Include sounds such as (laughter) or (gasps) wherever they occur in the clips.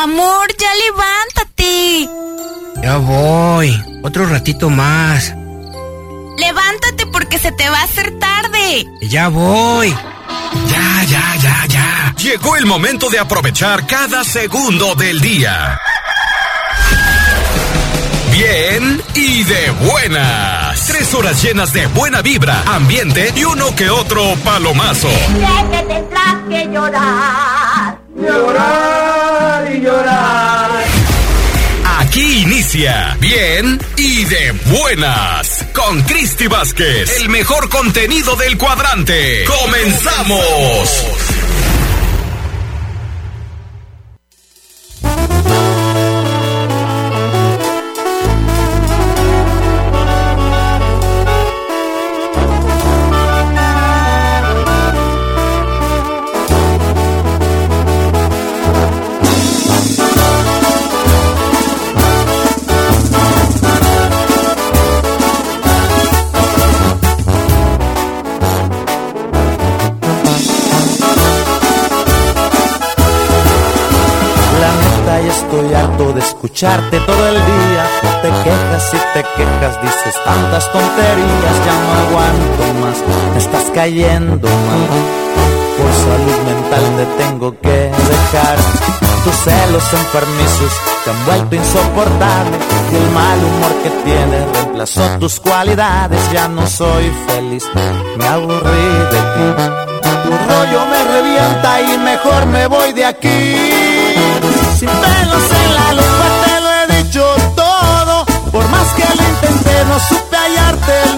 Amor, ya levántate. Ya voy. Otro ratito más. Levántate porque se te va a hacer tarde. Ya voy. Ya, ya, ya, ya. Llegó el momento de aprovechar cada segundo del día. Bien y de buenas. Tres horas llenas de buena vibra, ambiente y uno que otro palomazo. Sé que tendrás que llorar. Llorar llorar. Aquí inicia Bien y de buenas con Cristi Vázquez, el mejor contenido del cuadrante. ¡Comenzamos! Escucharte todo el día. Te quejas y te quejas, dices tantas tonterías, ya no aguanto más, me estás cayendo mal. Por salud mental te tengo que dejar. Tus celos enfermizos te han vuelto insoportable y el mal humor que tienes reemplazó tus cualidades. Ya no soy feliz, me aburrí de ti. Tu rollo me revienta y mejor me voy de aquí. Sin pelos en la lengua no supe hallarte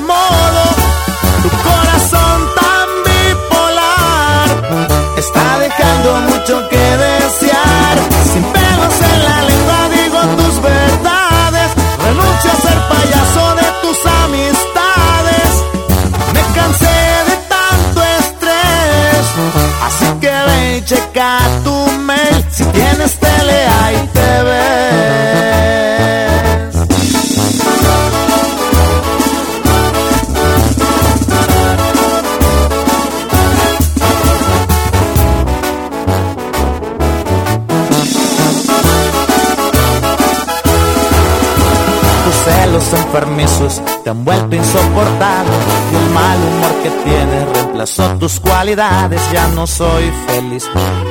enfermizos te han vuelto insoportable y el mal humor que tienes reemplazó tus cualidades. Ya no soy feliz,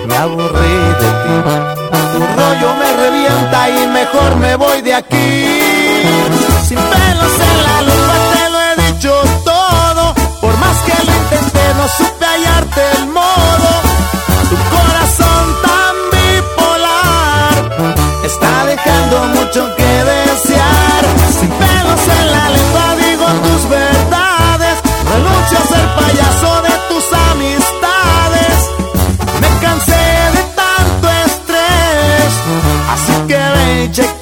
me aburrí de ti. Tu rollo me revienta y mejor me voy de aquí. Sin pelos en la lengua te lo he dicho todo. Por más que lo intenté, no supe hallarte el modo. Tu corazón tan bipolar está dejando mucho que desear.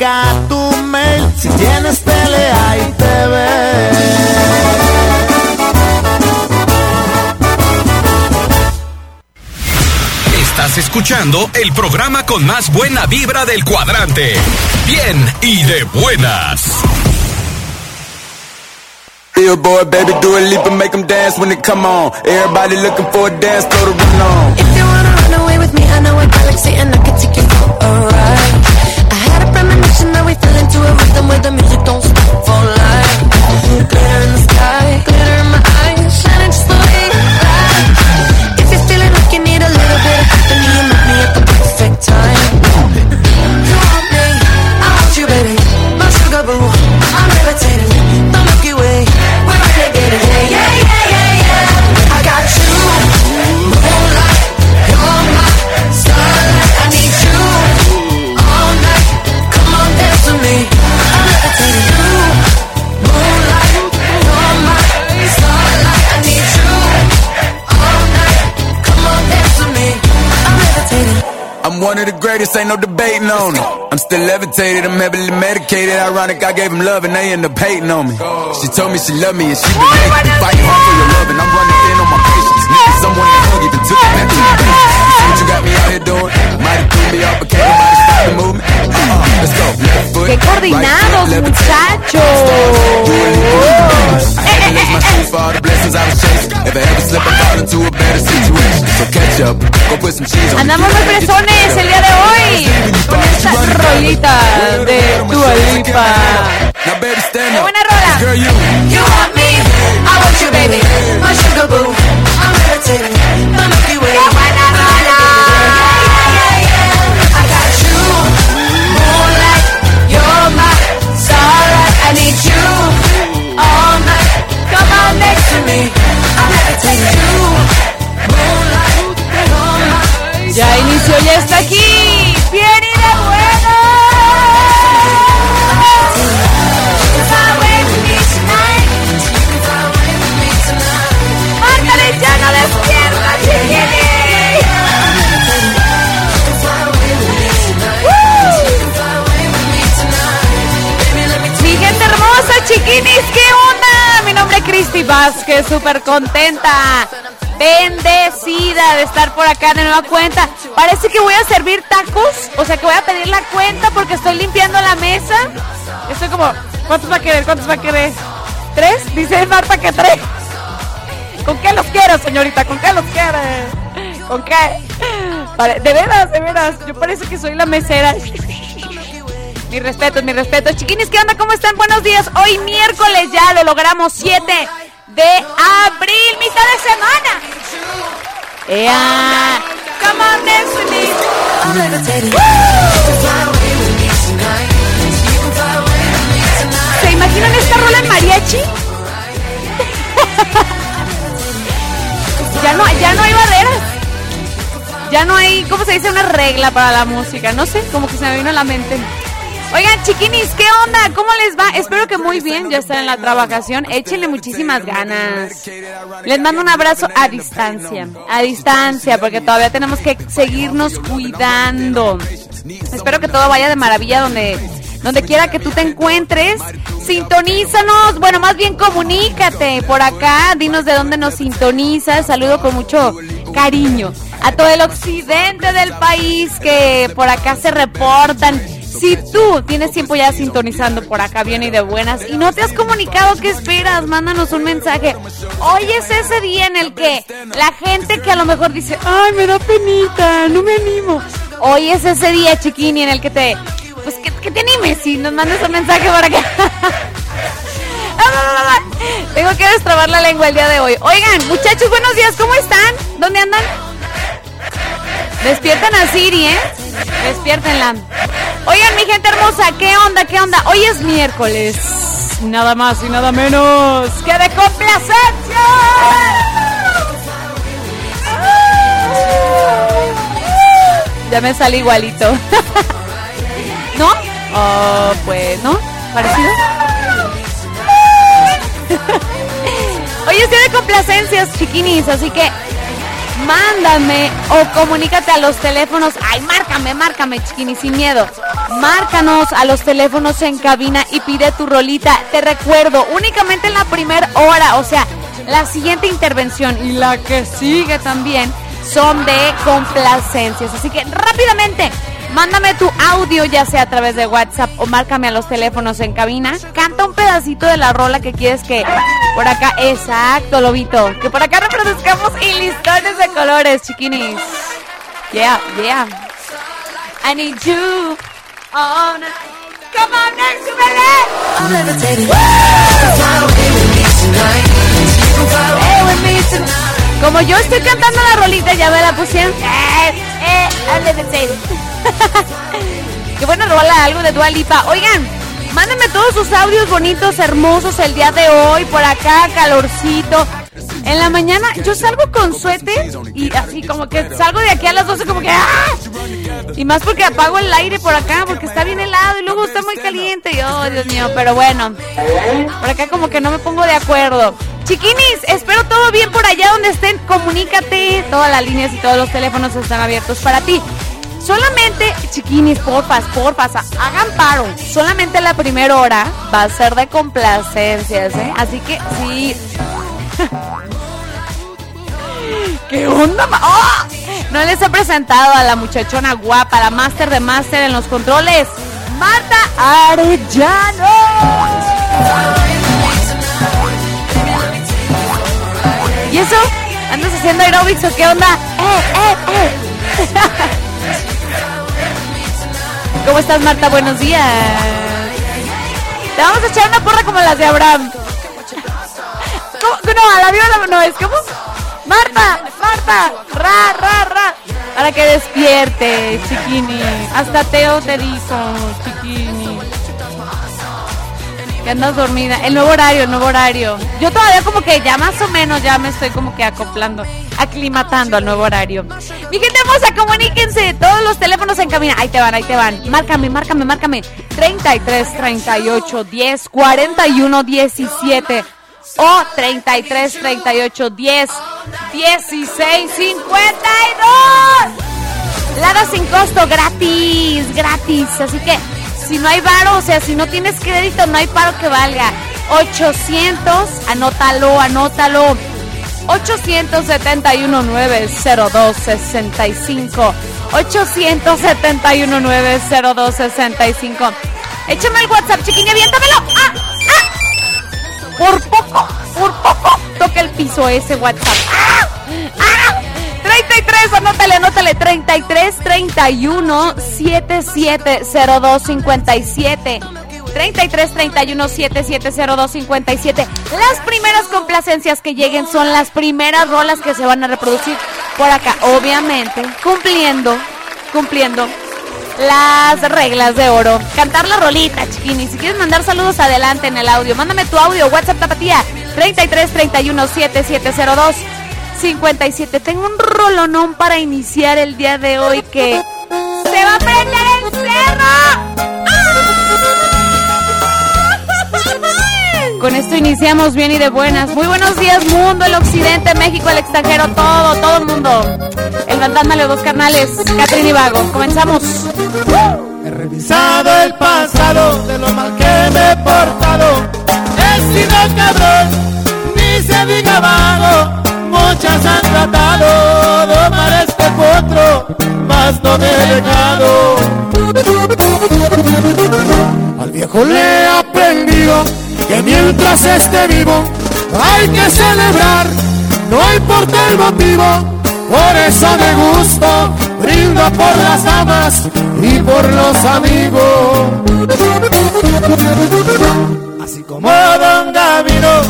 Checa tu mail. Si tienes tele, ahí te. Estás escuchando el programa con más buena vibra del cuadrante. Bien y de buenas. Billboard, baby, do a leap and make them dance when they come on. Everybody looking for a dance, throw the rhythm on. If you wanna run away with me, I know a galaxy and de musique, ton for life. Greatest, ain't no debating on it. I'm still levitated, I'm heavily medicated. Ironic, I gave him love and they end up hating on me. She told me she loved me and she been been fighting hard for your love and I'm running thin on my patience. Needed someone to hug, even took it back to the. You see what you got me out here doing? Might have threw me off, but can't nobody stop the movement. ¡Qué coordinados, muchachos! Uh. Andamos muy presones el día de hoy con esta rolita de Dua Lipa. ¡Qué buena rola! me. Vázquez, súper contenta, bendecida de estar por acá de nueva cuenta. Parece que voy a servir tacos, o sea que voy a pedir la cuenta porque estoy limpiando la mesa. Estoy como, ¿cuántos va a querer? ¿Cuántos va a querer? ¿Tres? Dice Marta que tres. ¿Con qué los quiero, señorita? ¿Con qué los quiere? ¿Con qué? De veras, de veras. Yo parece que soy la mesera. Mi respeto, mi respeto. Chiquinis, ¿qué onda? ¿Cómo están? Buenos días. Hoy miércoles ya lo logramos 7 de abril, mitad de semana. Come on. ¿Se imaginan esta rola en mariachi? (laughs) ya no, ya no hay barreras. Ya no hay, ¿cómo se dice? Una regla para la música. No sé, como que se me vino a la mente. Oigan, chiquinis, ¿qué onda? ¿Cómo les va? Espero que muy bien. Ya están en la trabajación. Échenle muchísimas ganas. Les mando un abrazo a distancia. A distancia, porque todavía tenemos que seguirnos cuidando. Espero que todo vaya de maravilla donde, donde quiera que tú te encuentres. Sintonízanos. Bueno, más bien comunícate por acá. Dinos de dónde nos sintonizas. Saludo con mucho cariño a todo el occidente del país que por acá se reportan. Si tú tienes tiempo ya sintonizando por acá bien y de buenas y no te has comunicado, ¿qué esperas? Mándanos un mensaje. Hoy es ese día en el que la gente que a lo mejor dice, ay, me da penita, no me animo. Hoy es ese día, chiquini, en el que te, pues que, que te animes y nos mandes un mensaje por acá. Tengo que destrabar la lengua el día de hoy. Oigan, muchachos, buenos días, ¿cómo están? ¿Dónde andan? Despierten a Siri, ¿eh? Despiértenla. Oigan, mi gente hermosa, ¿qué onda? ¿Qué onda? Hoy es miércoles. Nada más y nada menos que de complacencia. Ya me sale igualito. (laughs) ¿No? Oh, pues, ¿no? ¿Parecido? (laughs) Hoy es día de complacencias, chiquinis, así que mándame o comunícate a los teléfonos. Ay, márcame, márcame, chiquini, sin miedo. Márcanos a los teléfonos en cabina y pide tu rolita. Te recuerdo, únicamente en la primera hora, o sea, la siguiente intervención y la que sigue también son de complacencias. Así que rápidamente, mándame tu audio, ya sea a través de WhatsApp o márcame a los teléfonos en cabina. Canta un pedacito de la rola que quieres que por acá, exacto, lobito, que por acá reproduzcamos y listones de colores, chiquinis. Yeah, yeah. I need you. Oh, no. Come on, next to tonight. Como yo estoy cantando la rolita, ya me la pusieron. Eh, eh, I'm levitating. (laughs) Qué buena rola, algo de Dua Lipa. Oigan, mándenme todos sus audios bonitos, hermosos el día de hoy. Por acá, calorcito. En la mañana yo salgo con suéter y así como que salgo de aquí a las 12 como que ¡ah! Y más porque apago el aire por acá porque está bien helado y luego está muy caliente y oh Dios mío, pero bueno. Por acá como que no me pongo de acuerdo. Chiquinis, espero todo bien por allá donde estén. Comunícate. Todas las líneas y todos los teléfonos están abiertos para ti. Solamente, chiquinis, porfas, porfas, hagan paro. Solamente la primera hora va a ser de complacencias, ¿eh? Así que sí. (laughs) ¿Qué onda? ¡Oh! No les he presentado a la muchachona guapa, la máster de máster en los controles, Marta Arellano. ¿Y eso? ¿Andas haciendo aerobics o qué onda? ¡Eh, eh, eh! (laughs) ¿Cómo estás, Marta? Buenos días. Te vamos a echar una porra como las de Abraham. ¿Cómo? No, a la viva la- no es como. Marta, Marta, ra, ra, ra. Para que despierte, chiquini. Hasta Teo te dijo, chiquini. Que andas dormida. El nuevo horario, el nuevo horario. Yo todavía como que ya más o menos ya me estoy como que acoplando, aclimatando al nuevo horario. Mi gente hermosa, comuníquense. Todos los teléfonos en cabina. Ahí te van, ahí te van. Márcame, márcame, márcame. 33 38 10 41 17 o 33 38 10 16 52. Lada sin costo, gratis, gratis. Así que si no hay varo, o sea, si no tienes crédito, no hay paro que valga. 800, anótalo, anótalo. 871 902 65 871 902 65 Échame el WhatsApp, chiquiña, aviéntamelo. ¡Ah! ¡Ah! Por poco, por poco. Toca el piso ese WhatsApp. ¡Ah! ¡Ah! 33, anótale, anótale. 33 31 77 02 57. 33 31 7702 57. Las primeras complacencias que lleguen son las primeras rolas que se van a reproducir por acá. Obviamente, cumpliendo, cumpliendo las reglas de oro. Cantar la rolita, chiquini. Si quieres mandar saludos, adelante en el audio. Mándame tu audio, WhatsApp Tapatía, 33 31 7702 57. Tengo un rolonón para iniciar el día de hoy que se va a prender el cerro. Con esto iniciamos bien y de buenas. Muy buenos días, mundo, el occidente, México, el extranjero, todo, todo el mundo. El fantasma de los dos carnales, Catherine y Vago. Comenzamos. He revisado el pasado de lo mal que me he portado. He sido cabrón, ni se diga vago. Muchas han tratado domar este potro, mas no me he dejado. Al viejo le he aprendido que mientras esté vivo hay que celebrar, no importa el motivo. Por eso me gusto, brindo por las damas y por los amigos. Así como Don Gavino,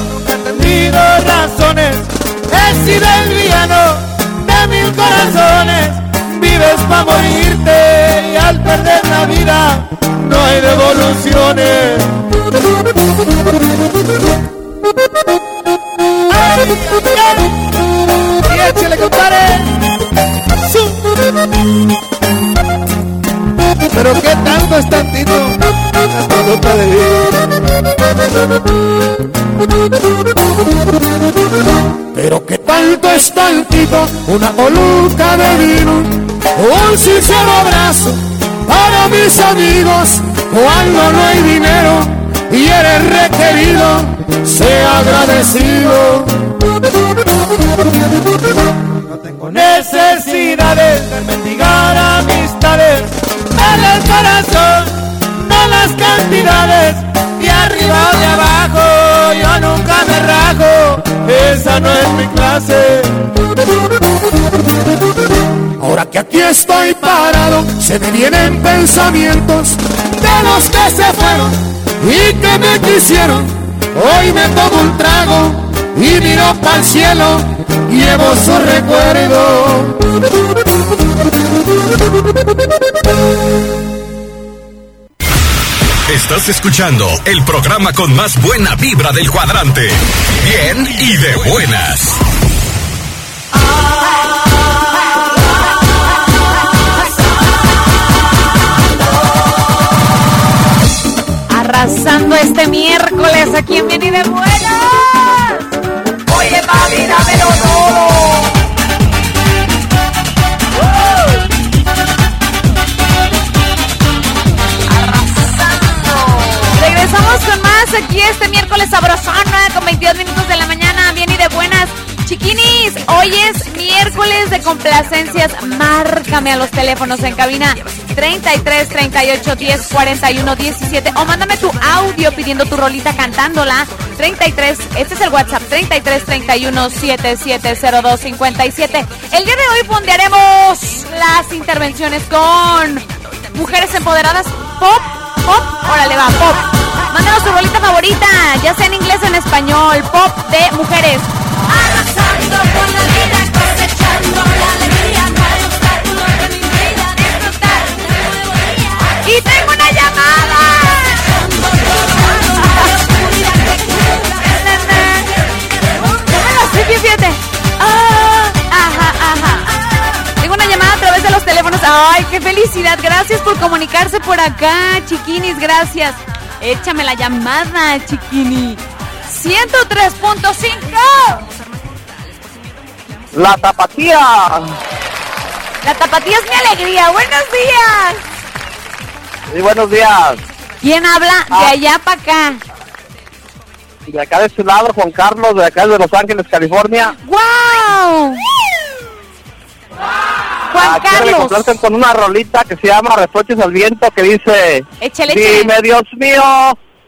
el villano de mil corazones. Vives para morirte y al perder la vida no hay devoluciones. Ay, ay. Pero qué tanto es tantito. Hasta nota de Pero qué tanto es tantito. Una coluca de vino. Un sincero abrazo para mis amigos. Cuando no hay dinero y eres requerido, sea agradecido. No tengo necesidades de mendigar amistades, dale el corazón, no las cantidades, esa no es mi clase. Ahora que aquí estoy parado, se me vienen pensamientos de los que se fueron y que me quisieron. Hoy me tomo un trago y miro para el cielo, llevo su recuerdo. Estás escuchando el programa con más buena vibra del cuadrante. Bien y de buenas. Arrasando este miércoles aquí en Bien y de buenas. Oye, mami, dámelo todo. Aquí este miércoles sabrosona con 22 minutos de la mañana, bien y de buenas. Chiquinis, hoy es miércoles de complacencias. Márcame a los teléfonos en cabina 33 38 10 41 17 o mándame tu audio pidiendo tu rolita cantándola. 33, este es el WhatsApp 33 31 7702 57. El día de hoy fondearemos las intervenciones con mujeres empoderadas pop, pop, órale va, pop. Mándanos su bolita favorita, ya sea en inglés o en español. Pop de mujeres. Arrasando con la vida, cosechando la alegría. Y tengo una llamada. Yo lo sé, fíjate. Ah, tengo una llamada a través de los teléfonos. Ay, qué felicidad. Gracias por comunicarse por acá, chiquinis. Gracias. Échame la llamada, chiquini. 103.5. La tapatía. La tapatía es mi alegría. Buenos días. Sí, buenos días. ¿Quién habla de Ah. allá para acá? De acá de este lado, Juan Carlos, de acá de Los Ángeles, California. ¡Wow! Juan Ah, Carlos. con una rolita que se llama Reproches al Viento, que dice... Échale, échale. Dime, Dios mío,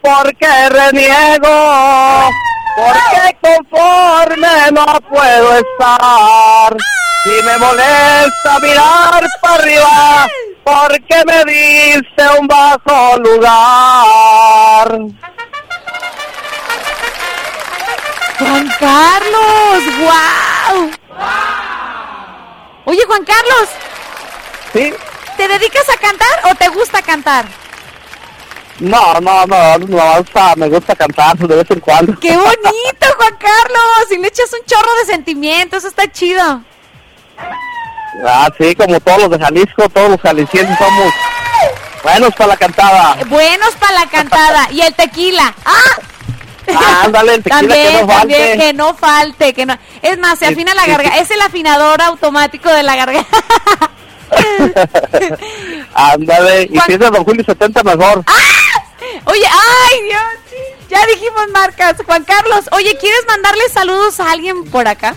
¿por qué reniego? ¿Por qué conforme no puedo estar? Si me molesta mirar para arriba, ¿por qué me diste un bajo lugar? Juan Carlos, wow. Juan Carlos, ¿Sí? ¿te dedicas a cantar o te gusta cantar? No, no, no, no me gusta, me gusta cantar de vez en cuando. ¡Qué bonito, Juan Carlos! Y le echas un chorro de sentimientos, está chido. Ah, sí, como todos los de Jalisco, todos los jaliscienses somos buenos para la cantada. Buenos para la cantada. Y el tequila. ¡Ah! Ah, ándale, el tequila también, que no falte. también, que no falte, que no. Es más, se afina la sí, garganta. sí. Es el afinador automático de la garganta. (laughs) Ándale, y si es de Don Julio 70 mejor. Oye, ay, Dios. Ya dijimos marcas. Juan Carlos, oye, ¿quieres mandarle saludos a alguien por acá?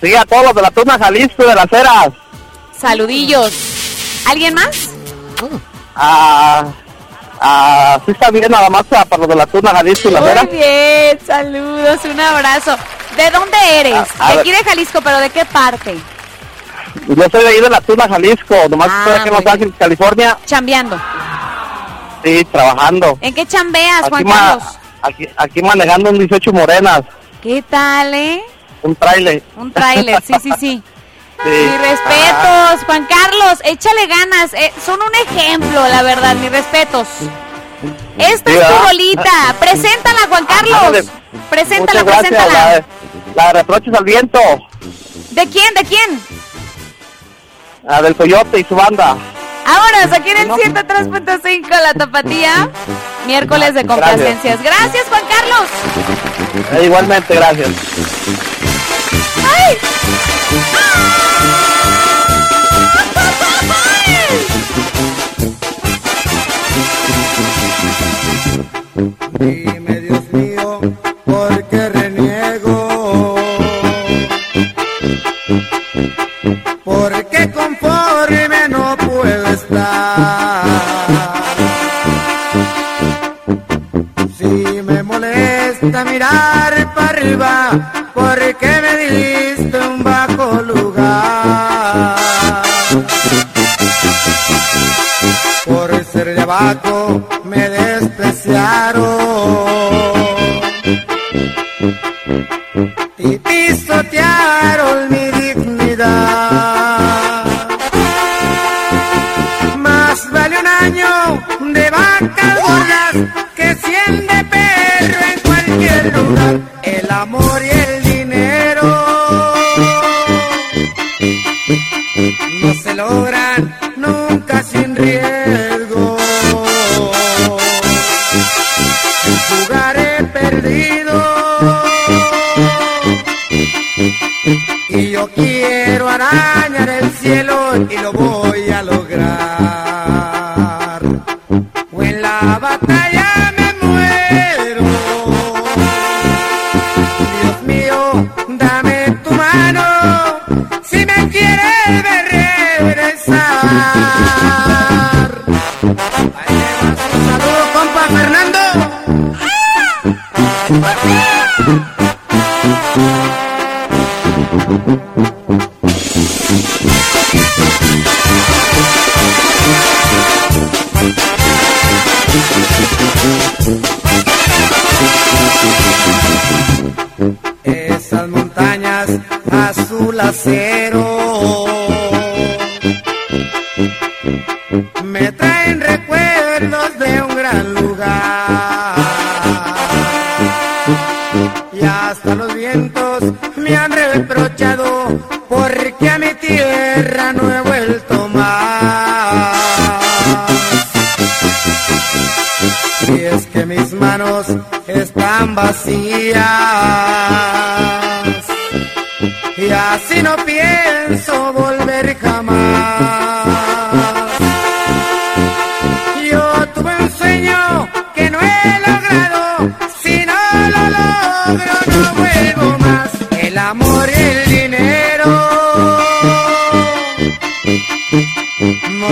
Sí, a todos los de la Tuna Jalisco de las Heras. Saludillos. ¿Alguien más? Ah, ah, sí está bien, nada más ah, para los de la Tuna Jalisco y las Heras. Muy bien, saludos, un abrazo. ¿De dónde eres? A- a de aquí de Jalisco, pero ¿de qué parte? Yo soy de ahí de la Tuna Jalisco, nomás Ah, estoy aquí en Los Ángeles, California. Chambeando. Sí, trabajando. ¿En qué chambeas, Juan Aquí, ma- Carlos? aquí, aquí manejando un 18 morenas, ¿Qué tal, eh? un trailer. Un tráiler, sí, sí, sí. (laughs) Sí. Mis respetos, Juan Carlos, échale ganas. eh, son un ejemplo, la verdad, mis respetos. Esta Sí, es tu bolita. Preséntala, Juan Carlos. Ándale. Preséntala, Muchas gracias. La, preséntala. la reproches al viento, ¿De quién? ¿De quién? la del Coyote y su banda. Vámonos, aquí en el 103.5 La Tapatía. Miércoles de complacencias. Gracias, Juan Carlos. Eh, igualmente, gracias. ¡Ay! Dime, Dios mío, ¿por qué reniego? ¿Por qué conforme no puedo estar? Si me molesta mirar para arriba, ¿por qué me diste un bajo lugar? Por ser de abajo me y pisotearon mi dignidad. Más vale un año de vacas gordas que cien de perro en cualquier lugar. El amor y el dinero no se logran nunca sin riesgo. Y yo quiero arañar vientos me han reprochado porque a mi tierra no he vuelto más. Y es que mis manos están vacías y así no pienso volver jamás.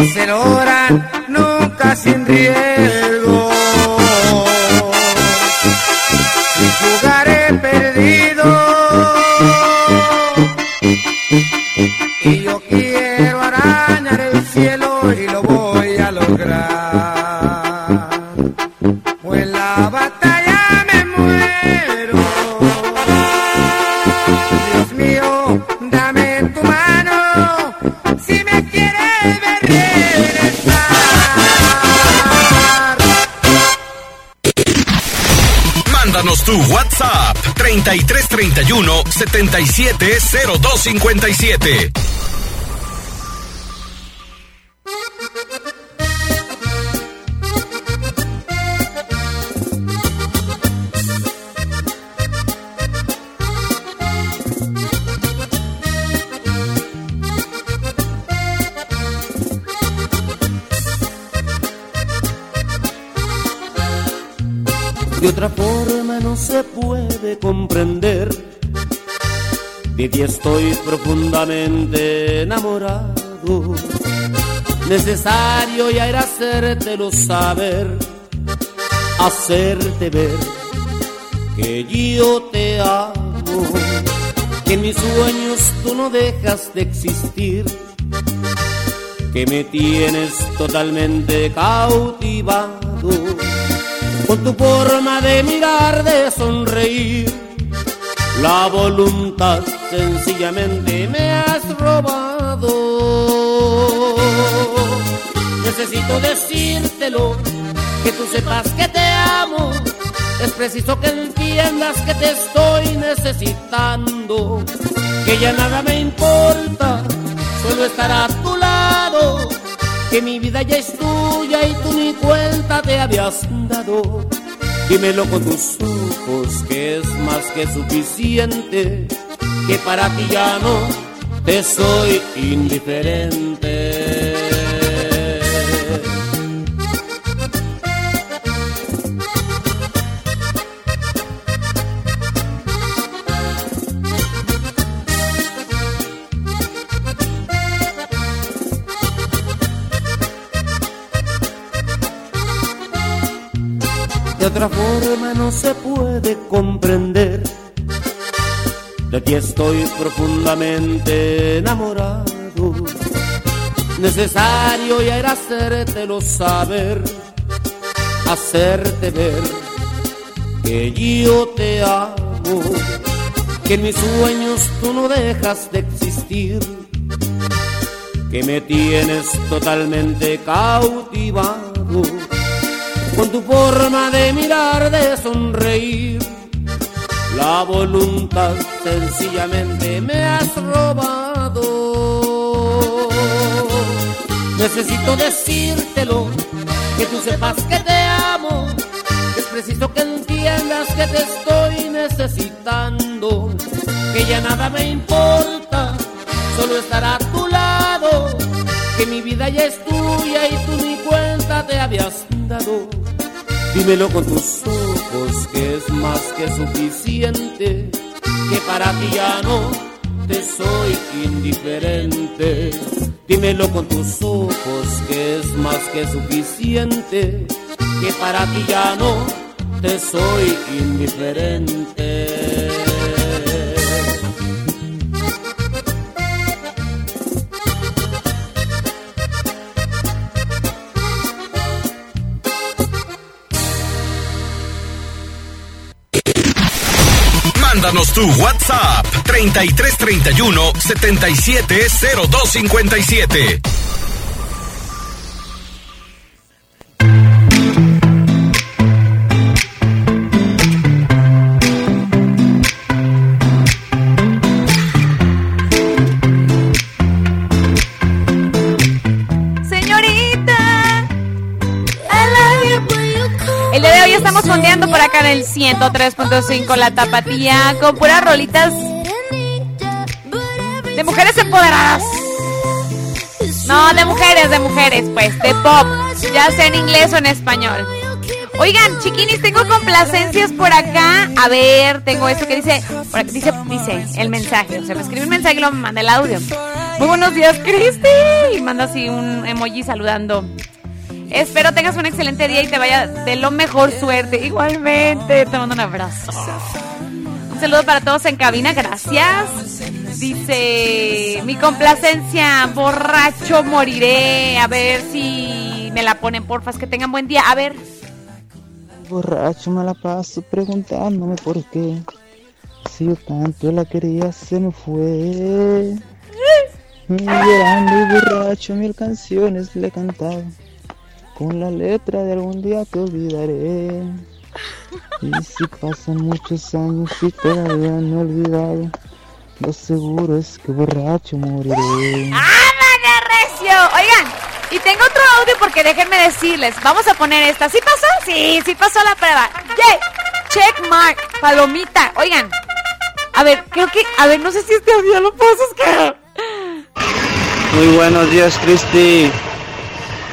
No se nunca sin riesgo. 3331 770257. Puede comprender. De ti estoy profundamente enamorado. Necesario ya era hacértelo saber, hacerte ver que yo te amo, que en mis sueños tú no dejas de existir, que me tienes totalmente cautivado con tu forma de mirar, de sonreír. La voluntad sencillamente me has robado. Necesito decírtelo, que tú sepas que te amo. Es preciso que entiendas que te estoy necesitando. Que ya nada me importa, solo estar a tu lado que mi vida ya es tuya y tú ni cuenta te habías dado. Dímelo con tus ojos que es más que suficiente, que para ti ya no te soy indiferente. Otra forma no se puede comprender. De ti estoy profundamente enamorado. Necesario ya era hacértelo saber, hacerte ver que yo te amo, que en mis sueños tú no dejas de existir, que me tienes totalmente cautivado con tu forma de mirar, de sonreír. La voluntad sencillamente me has robado. Necesito decírtelo, que tú sepas que te amo. Es preciso que entiendas que te estoy necesitando. Que ya nada me importa, solo estar a tu lado. Que mi vida ya es tuya y tú ni cuenta te habías dado. Dímelo con tus ojos que es más que suficiente, que para ti ya no te soy indiferente. Dímelo con tus ojos que es más que suficiente, que para ti ya no te soy indiferente. Mándanos tu WhatsApp 3331 770257. Acá en el 103.5 La Tapatía con puras rolitas de mujeres empoderadas. No, de mujeres, de mujeres, pues, de pop, ya sea en inglés o en español. Oigan, chiquinis, tengo complacencias por acá. A ver, tengo esto que dice, por aquí dice, dice el mensaje. O sea, me escribe un mensaje y lo manda el audio. Muy buenos días, Cristi. Y manda así un emoji saludando. Espero tengas un excelente día y te vaya de lo mejor suerte. Igualmente, te mando un abrazo. Un saludo para todos en cabina, gracias. Dice, mi complacencia, borracho moriré. A ver si me la ponen, porfas, que tengan buen día. A ver. Borracho me la paso preguntándome por qué. Si yo tanto la quería, se me fue. (laughs) Llorando y borracho mil canciones le cantaba. Con la letra de algún día te olvidaré. Y si pasan muchos años y todavía no he olvidado, lo seguro es que borracho moriré. ¡Ándale, recio! Oigan, y tengo otro audio porque déjenme decirles, vamos a poner esta. ¿Sí pasó? Sí, sí pasó la prueba. ¡Yay! Check mark, palomita. Oigan, a ver, creo que, a ver, no sé si este audio lo puedo buscar. Muy buenos días, Cristi.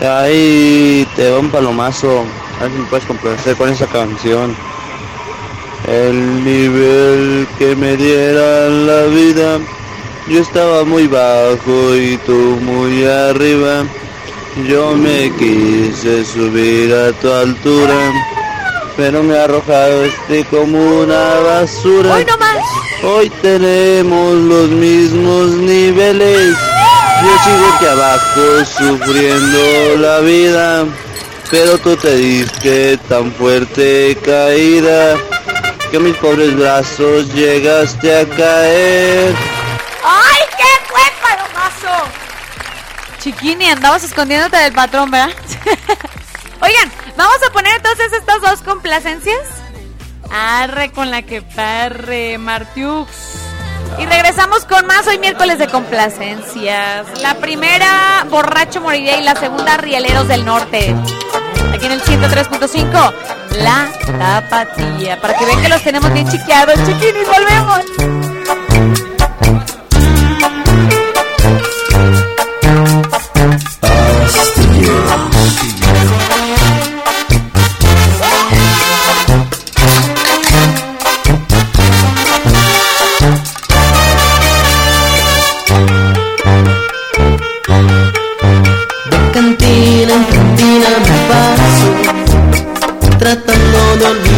Ahí te va un palomazo. A ver si me puedes complacer con esa canción. El nivel que me diera la vida. Yo estaba muy bajo y tú muy arriba. Yo me quise subir a tu altura. Pero me arrojaste como una basura. Hoy no más. Hoy tenemos los mismos niveles. Yo sigo aquí abajo sufriendo la vida, pero tú te diste tan fuerte caída que mis pobres brazos llegaste a caer. ¡Ay, qué fue, palomazo! Chiquini, andabas escondiéndote del patrón, ¿verdad? (laughs) Oigan, vamos a poner entonces estas dos complacencias. Arre con la que parre, Martiux. Y regresamos con más hoy miércoles de complacencias. La primera, Borracho Moriré y la segunda, Rieleros del Norte. Aquí en el 103.5, La Tapatía. Para que vean que los tenemos bien chiqueados, chiquinis, volvemos.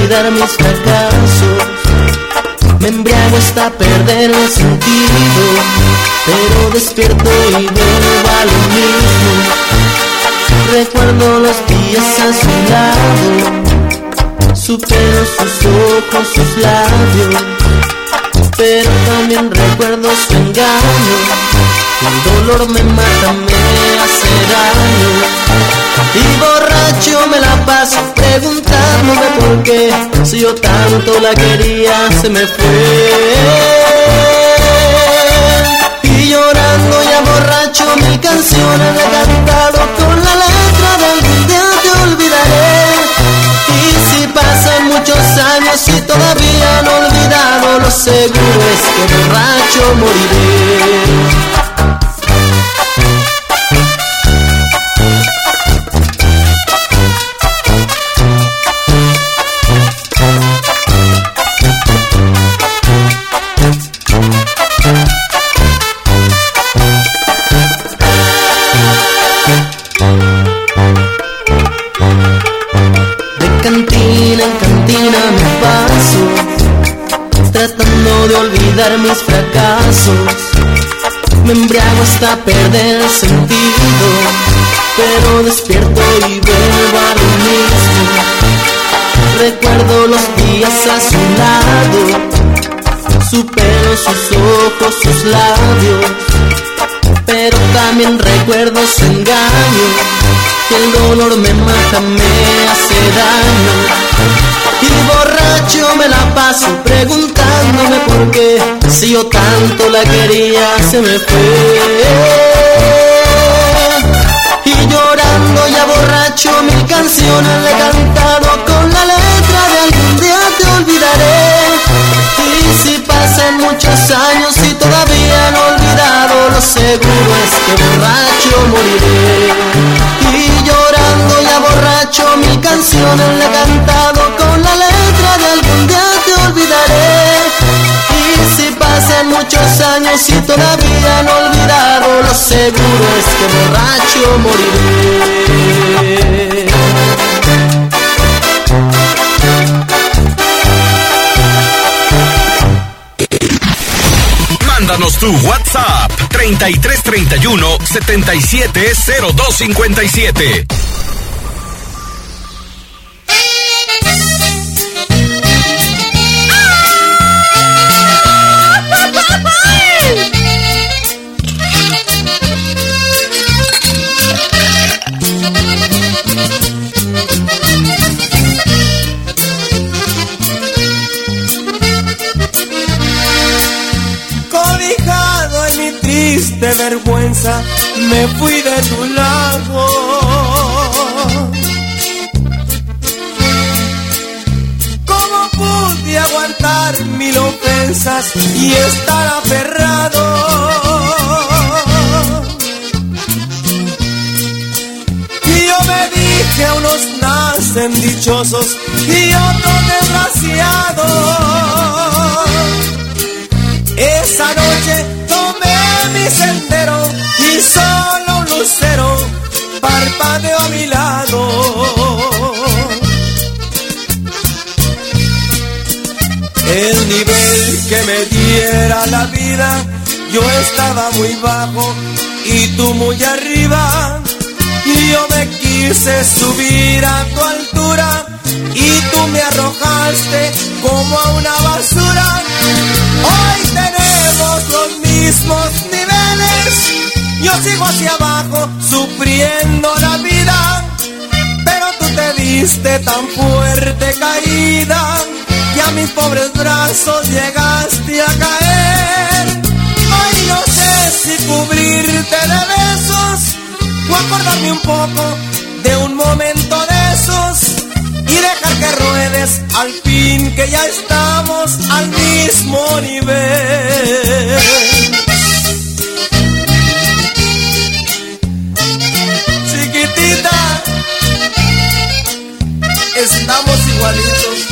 Mis fracasos. Me embriago hasta perder el sentido, pero despierto y vuelvo a lo mismo. Recuerdo los días a su lado, supero sus ojos, sus labios, pero también recuerdo su engaño. El dolor me mata, me hace daño. Y borracho me la paso preguntándome por qué. Si yo tanto la quería, se me fue. Y llorando ya borracho mil canciones le he cantado con la letra de algún día te olvidaré. Y si pasan muchos años y todavía no olvidado, lo seguro es que borracho moriré. Hasta perder sentido, pero despierto y vuelvo a lo mismo. Recuerdo los días a su lado, su pelo, sus ojos, sus labios, pero también recuerdo su engaño que el dolor me mata, me hace daño. Y yo me la paso preguntándome por qué. Si yo tanto la quería se me fue. Y llorando ya borracho mil canciones le he cantado Con la letra de algún día te olvidaré. Y si pasan muchos años y todavía no he olvidado Lo seguro es que borracho moriré. Y llorando ya borracho mil canciones le he cantado Con la letra pasan muchos años y todavía no olvidado, lo seguro es que borracho moriré. Mándanos tu WhatsApp 3331 770257. Sigo hacia abajo sufriendo la vida. Pero tú te diste tan fuerte caída que a mis pobres brazos llegaste a caer. Ay, no sé si cubrirte de besos o acordarme un poco de un momento de esos y dejar que ruedes al fin que ya estamos al mismo nivel. Estamos igualitos.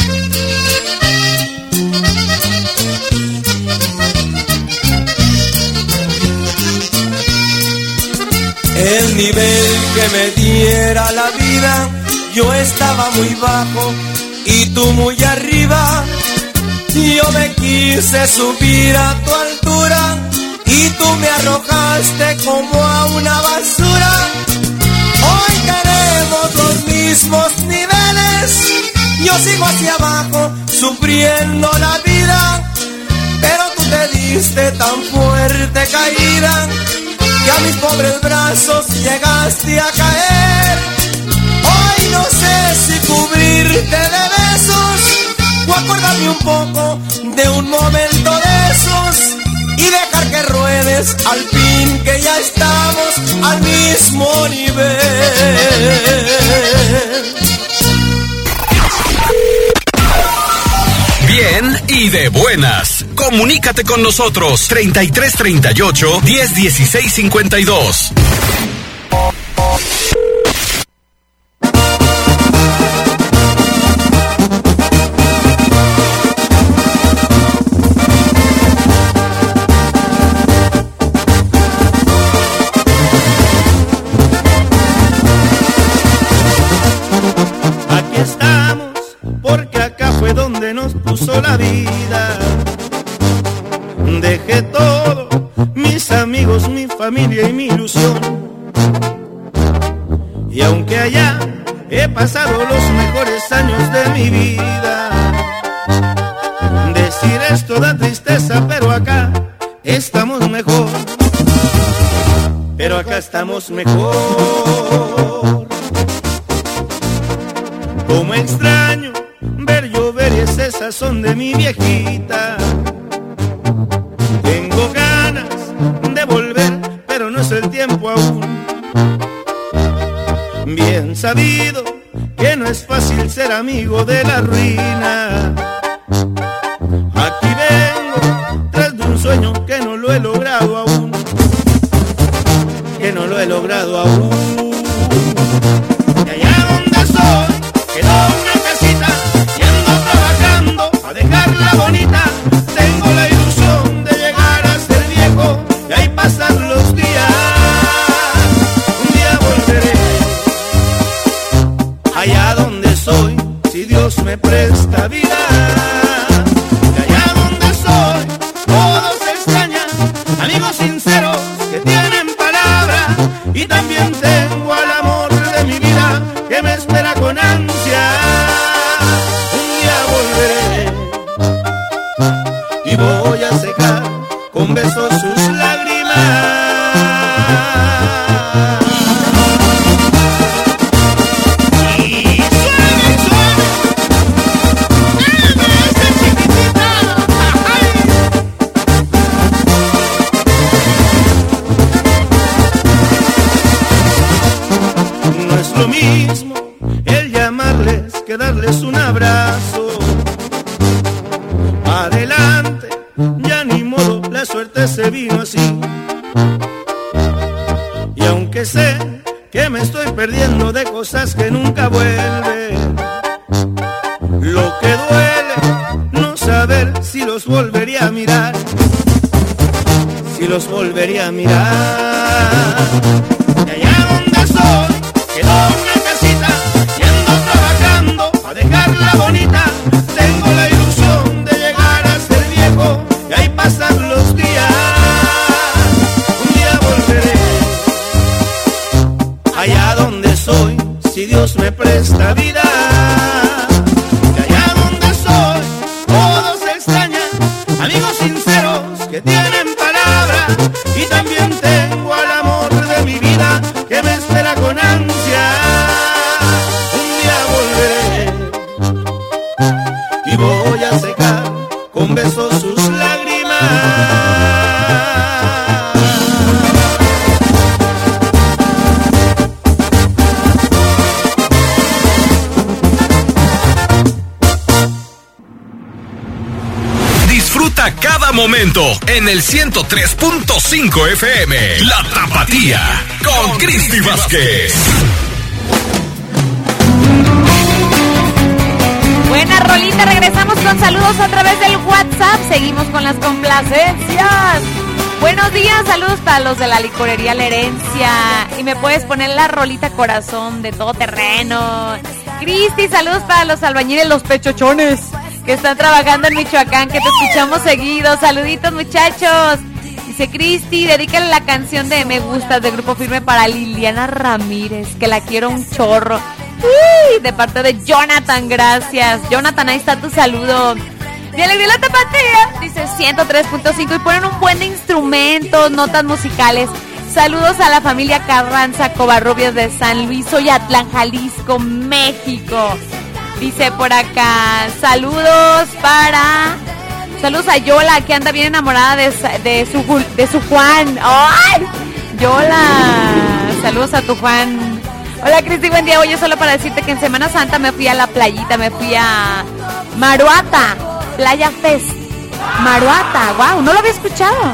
El nivel que me diera la vida, yo estaba muy bajo y tú muy arriba. Yo me quise subir a tu altura y tú me arrojaste como a una basura. Mismos niveles. Yo sigo hacia abajo sufriendo la vida, pero tú te diste tan fuerte caída que a mis pobres brazos llegaste a caer. Hoy no sé si cubrirte de besos o acordarme un poco de un momento de esos y dejar que ruedes al fin que ya estamos al mismo nivel. Bien y de buenas. Comunícate con nosotros 3338 1016 nos puso la vida. Dejé todo, mis amigos, mi familia y mi ilusión. Y aunque allá he pasado los mejores años de mi vida, decir esto da tristeza, pero acá estamos mejor. Pero acá estamos mejor. Amigo de la ruina. Darles un abrazo. En el 103.5 FM. La Tapatía con Cristi Vázquez. Buena rolita, regresamos con saludos a través del WhatsApp. Seguimos con las complacencias. Buenos días, saludos para los de la licorería La Herencia. Y me puedes poner la rolita corazón de todo terreno. Cristi, saludos para los albañiles, los pechochones que están trabajando en Michoacán, que te escuchamos seguido. Saluditos, muchachos. Dice Cristi, dedícale la canción de Me Gustas de Grupo Firme para Liliana Ramírez, que la quiero un chorro. De parte de Jonathan, gracias. Jonathan, ahí está tu saludo. Y alegría la tapatía, dice 103.5 y ponen un buen de instrumentos, notas musicales. Saludos a la familia Carranza Covarrubias de San Luis, Oyatlán, Jalisco, México. Dice por acá, saludos para... Saludos a Yola, que anda bien enamorada de, de, su, de su Juan. ¡Ay! Yola, saludos a tu Juan. Hola Cristi, buen día. Oye, solo para decirte que en Semana Santa me fui a la playita, me fui a Maruata, Playa Fest. Maruata, wow, no lo había escuchado.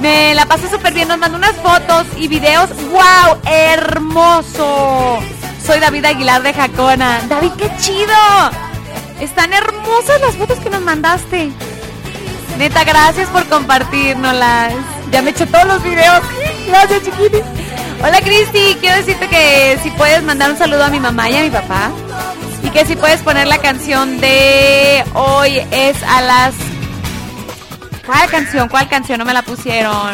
Me la pasé súper bien, nos mandó unas fotos y videos. ¡Wow! ¡Hermoso! Soy David Aguilar de Jacona. David, qué chido. Están hermosas las fotos que nos mandaste. Neta, gracias por compartirnoslas. Ya me eché todos los videos. Gracias, chiquitis. Hola, Cristi. Quiero decirte que si puedes mandar un saludo a mi mamá y a mi papá. Y que si puedes poner la canción de hoy es a las... ¿Cuál canción? ¿Cuál canción? No me la pusieron.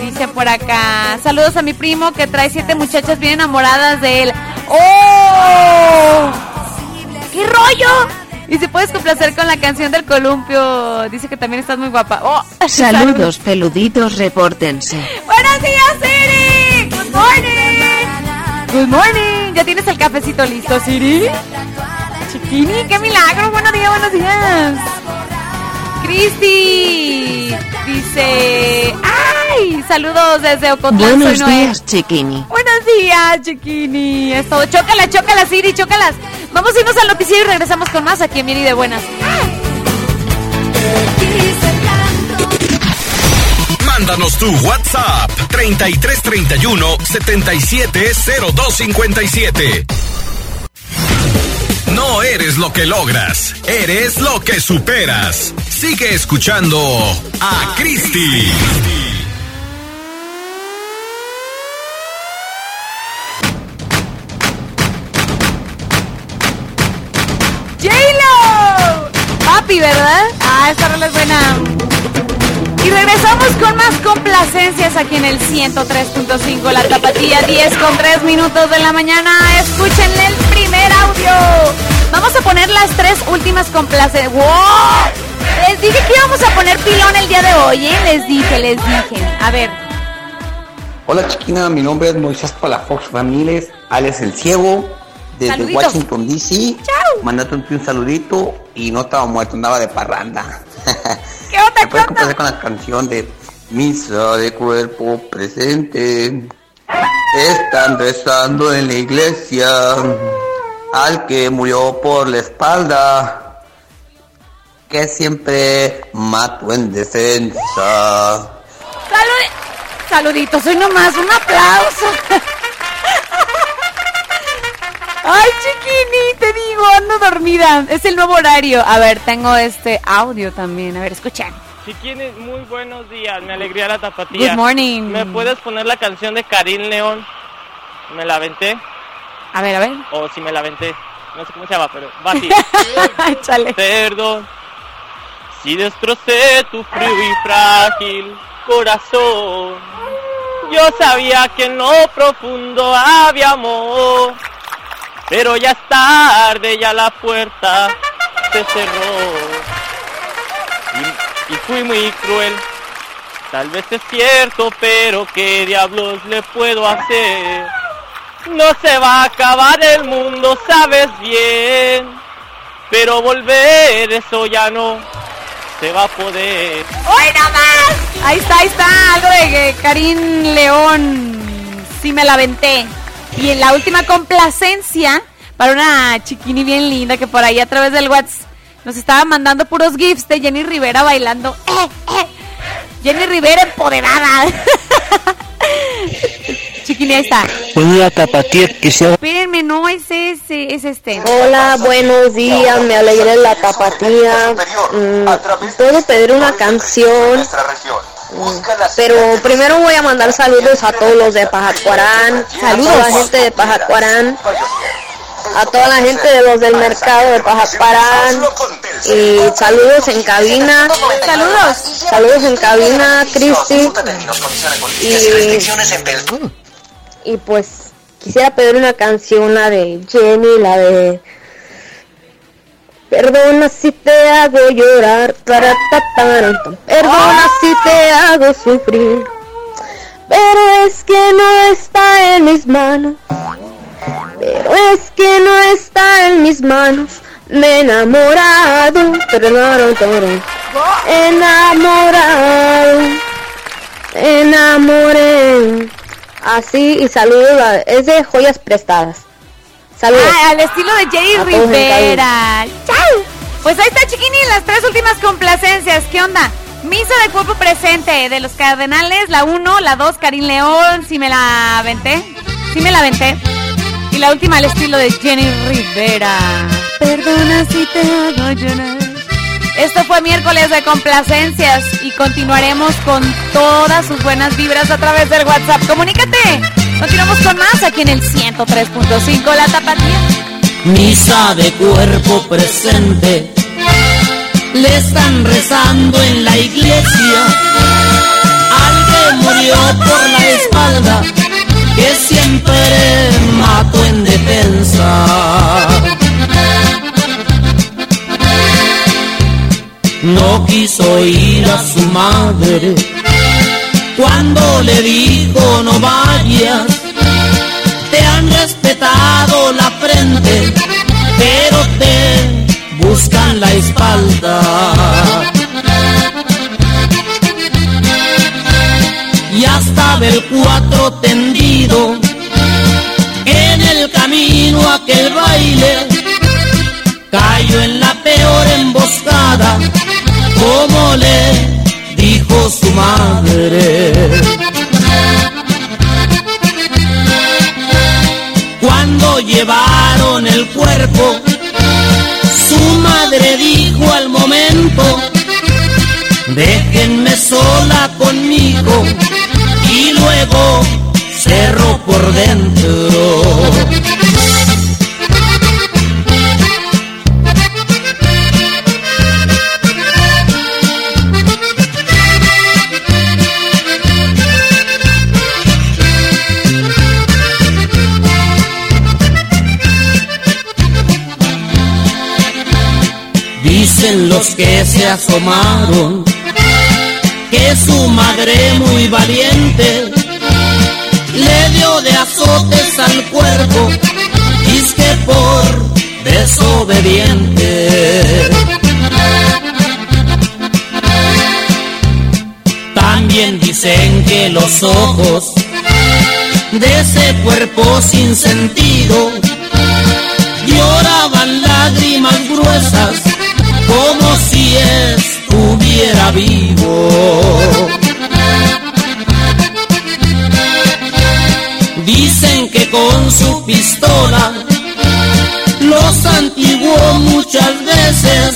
Dice por acá. Saludos a mi primo que trae siete muchachas bien enamoradas de él. ¡Oh! ¡Qué rollo! Y si puedes complacer con la canción del columpio. Dice que también estás muy guapa. ¡Oh! (laughs) Saludos peluditos, repórtense. ¡Buenos días, Siri! ¡Good morning! ¡Good morning! ¿Ya tienes el cafecito listo, Siri? Chiquini, qué milagro. Buenos días, buenos días. Cristi dice, ¡ay! Saludos desde Ocotlán. Buenos días, chiquini. Chiquini. Es todo. Chócalas, chócalas, Siri, chócalas. Vamos a irnos al noticiero y regresamos con más aquí en y de Buenas. Mándanos tu WhatsApp 3331 770257. No eres lo que logras, eres lo que superas. Sigue escuchando a Cristi. Ah, esta rola es buena. Y regresamos con más complacencias aquí en el 103.5, la tapatía, 10 con 3 minutos de la mañana. Escúchenle el primer audio. Vamos a poner las tres últimas complacencias. ¡Wow! Les dije que íbamos a poner pilón el día de hoy, ¿eh? Les dije, les dije. A ver, Hola chiquina, mi nombre es Moisés Palafox Ramírez, alias El Ciego, desde Saluditos. Washington DC. Mandate un, saludito y no estaba muerto, andaba de parranda. ¿Qué onda, (laughs) ¿Me puedes complacer con la canción de Misa de cuerpo presente? Están rezando en la iglesia al que murió por la espalda, que siempre mato en defensa. salud saluditos, hoy nomás, un aplauso. (laughs) Ay, chiquini, te digo, ando dormida. Es el nuevo horario. A ver, tengo este audio también. A ver, escuchen. Chiquines, muy buenos días, me alegría la tapatía. Good morning. ¿Me puedes poner la canción de Karim León? ¿Me la aventé? A ver, a ver. O si me la aventé. No sé cómo se llama, pero va así. (laughs) Échale. Perdón. Si destrocé tu frío y frágil corazón. Yo sabía que en lo profundo había amor. Pero ya es tarde, ya la puerta se cerró. Y, y fui muy cruel. Tal vez es cierto, pero ¿qué diablos le puedo hacer? No se va a acabar el mundo, sabes bien. Pero volver, eso ya no se va a poder. ¡Hoy nomás! Ahí está, ahí está. Algo de Karim León. Sí me la aventé. Y en la última complacencia para una chiquini bien linda que por ahí a través del WhatsApp nos estaba mandando puros gifs de Jenny Rivera bailando. ¡Eh, eh! Jenny Rivera empoderada. (laughs) chiquini, ahí está. Una tapatía quisiera Espérenme, no es ese, es este. Hola, buenos días, me alegré la tapatía. Mm, Puedo pedir una canción, pero primero voy a mandar saludos a todos los de Pajacuarán, a toda la gente de Pajacuarán, a toda la gente de los del mercado de Pajacuarán y saludos en cabina. Saludos. Saludos en cabina, Cristi. Y, y pues quisiera pedir una canción, la de Jenny, la de Perdona si te hago llorar, para Perdona si te hago sufrir, pero es que no está en mis manos. Pero es que no está en mis manos. Me he enamorado, perdón, enamorado, enamoré. Así y saludos, a- es de joyas prestadas. Saludos. Ah, al estilo de Jenny A Rivera. ¡Chao! Pues ahí está, chiquini, las tres últimas complacencias. ¿Qué onda? Misa de cuerpo presente de los Cardenales, la 1, la 2, Karim León, si me la aventé. Sí me la aventé. Y la última al estilo de Jenny Rivera. Perdona si te hago llorar. Esto fue miércoles de complacencias y continuaremos con todas sus buenas vibras a través del WhatsApp. Comunícate. Continuamos con más aquí en el 103.5 La Tapatía. Misa de cuerpo presente. Le están rezando en la iglesia al que murió por la espalda, que siempre mató en defensa. No quiso ir a su madre cuando le dijo no vayas te han respetado la frente, pero te buscan la espalda. Y hasta el cuatro tendido, en el camino aquel baile, cayó en la como le dijo su madre. Cuando llevaron el cuerpo, su madre dijo al momento, déjenme sola conmigo y luego cerró por dentro. Dicen los que se asomaron que su madre muy valiente le dio de azotes al cuerpo, que por desobediente. También dicen que los ojos de ese cuerpo sin sentido lloraban lágrimas gruesas como si estuviera vivo. Dicen que con su pistola los antiguó muchas veces,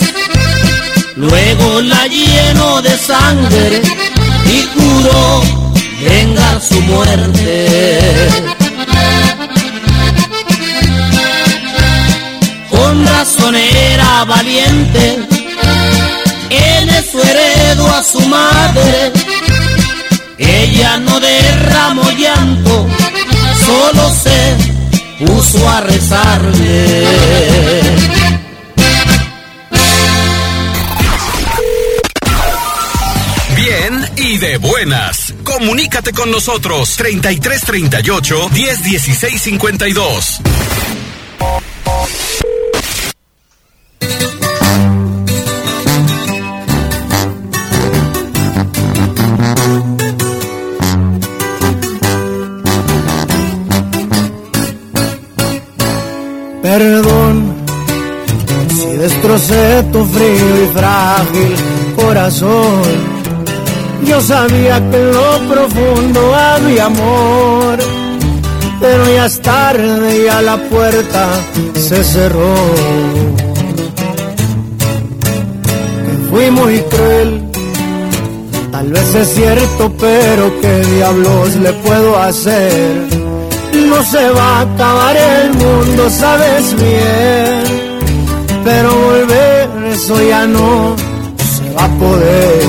luego la llenó de sangre y juró vengar su muerte. Con razón valiente, en eso heredó a su madre. Ella no derramó llanto, solo se puso a rezarle. Bien y de buenas. Comunícate con nosotros 3338 1016 destrocé tu frío y frágil corazón. Yo sabía que en lo profundo había amor, pero ya es tarde, ya la puerta se cerró. Fui muy cruel, tal vez es cierto, pero qué diablos le puedo hacer no se va a acabar el mundo, sabes bien. Pero volver, eso ya no se va a poder.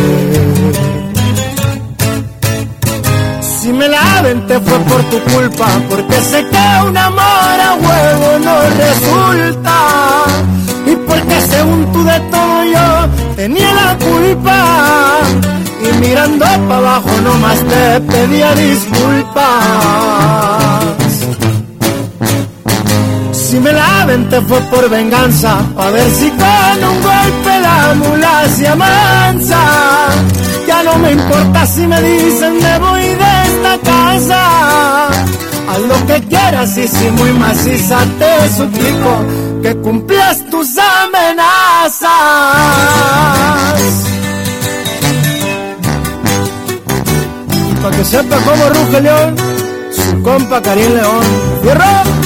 Si me la te fue por tu culpa, porque sé que un amor a huevo no resulta. Y porque según tú de todo yo tenía la culpa. Y mirando para abajo nomás te pedía disculpas. Si me la te fue por venganza, a ver si con un golpe la mula se amansa. Ya no me importa si me dicen me voy de esta casa. Haz lo que quieras y si muy maciza te suplico que cumplas tus amenazas. Para que sepa cómo ruge León, su compa Karim León. ¡Fierro!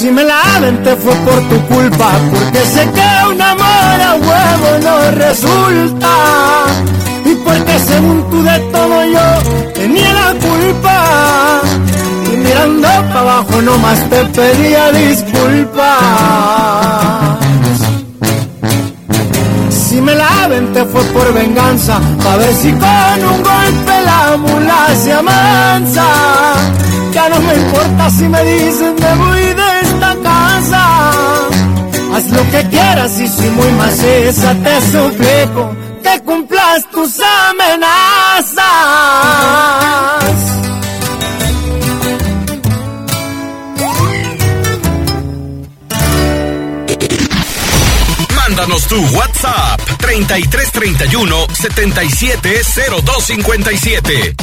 Si me la te fue por tu culpa, porque sé que un amor a huevo no resulta. Y porque según tú de todo yo tenía la culpa. Y mirando para abajo nomás te pedía disculpas. Si me la te fue por venganza, a ver si con un golpe la mula se amansa. Ya no me importa si me dicen de esta casa. Haz lo que quieras y si muy maciza te suplico que cumplas tus amenazas. Mándanos tu WhatsApp 3331 770257.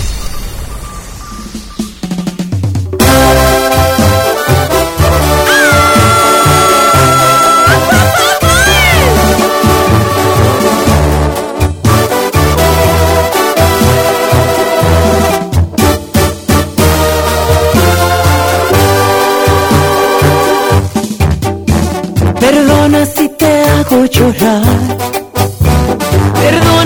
Llorar. Perdona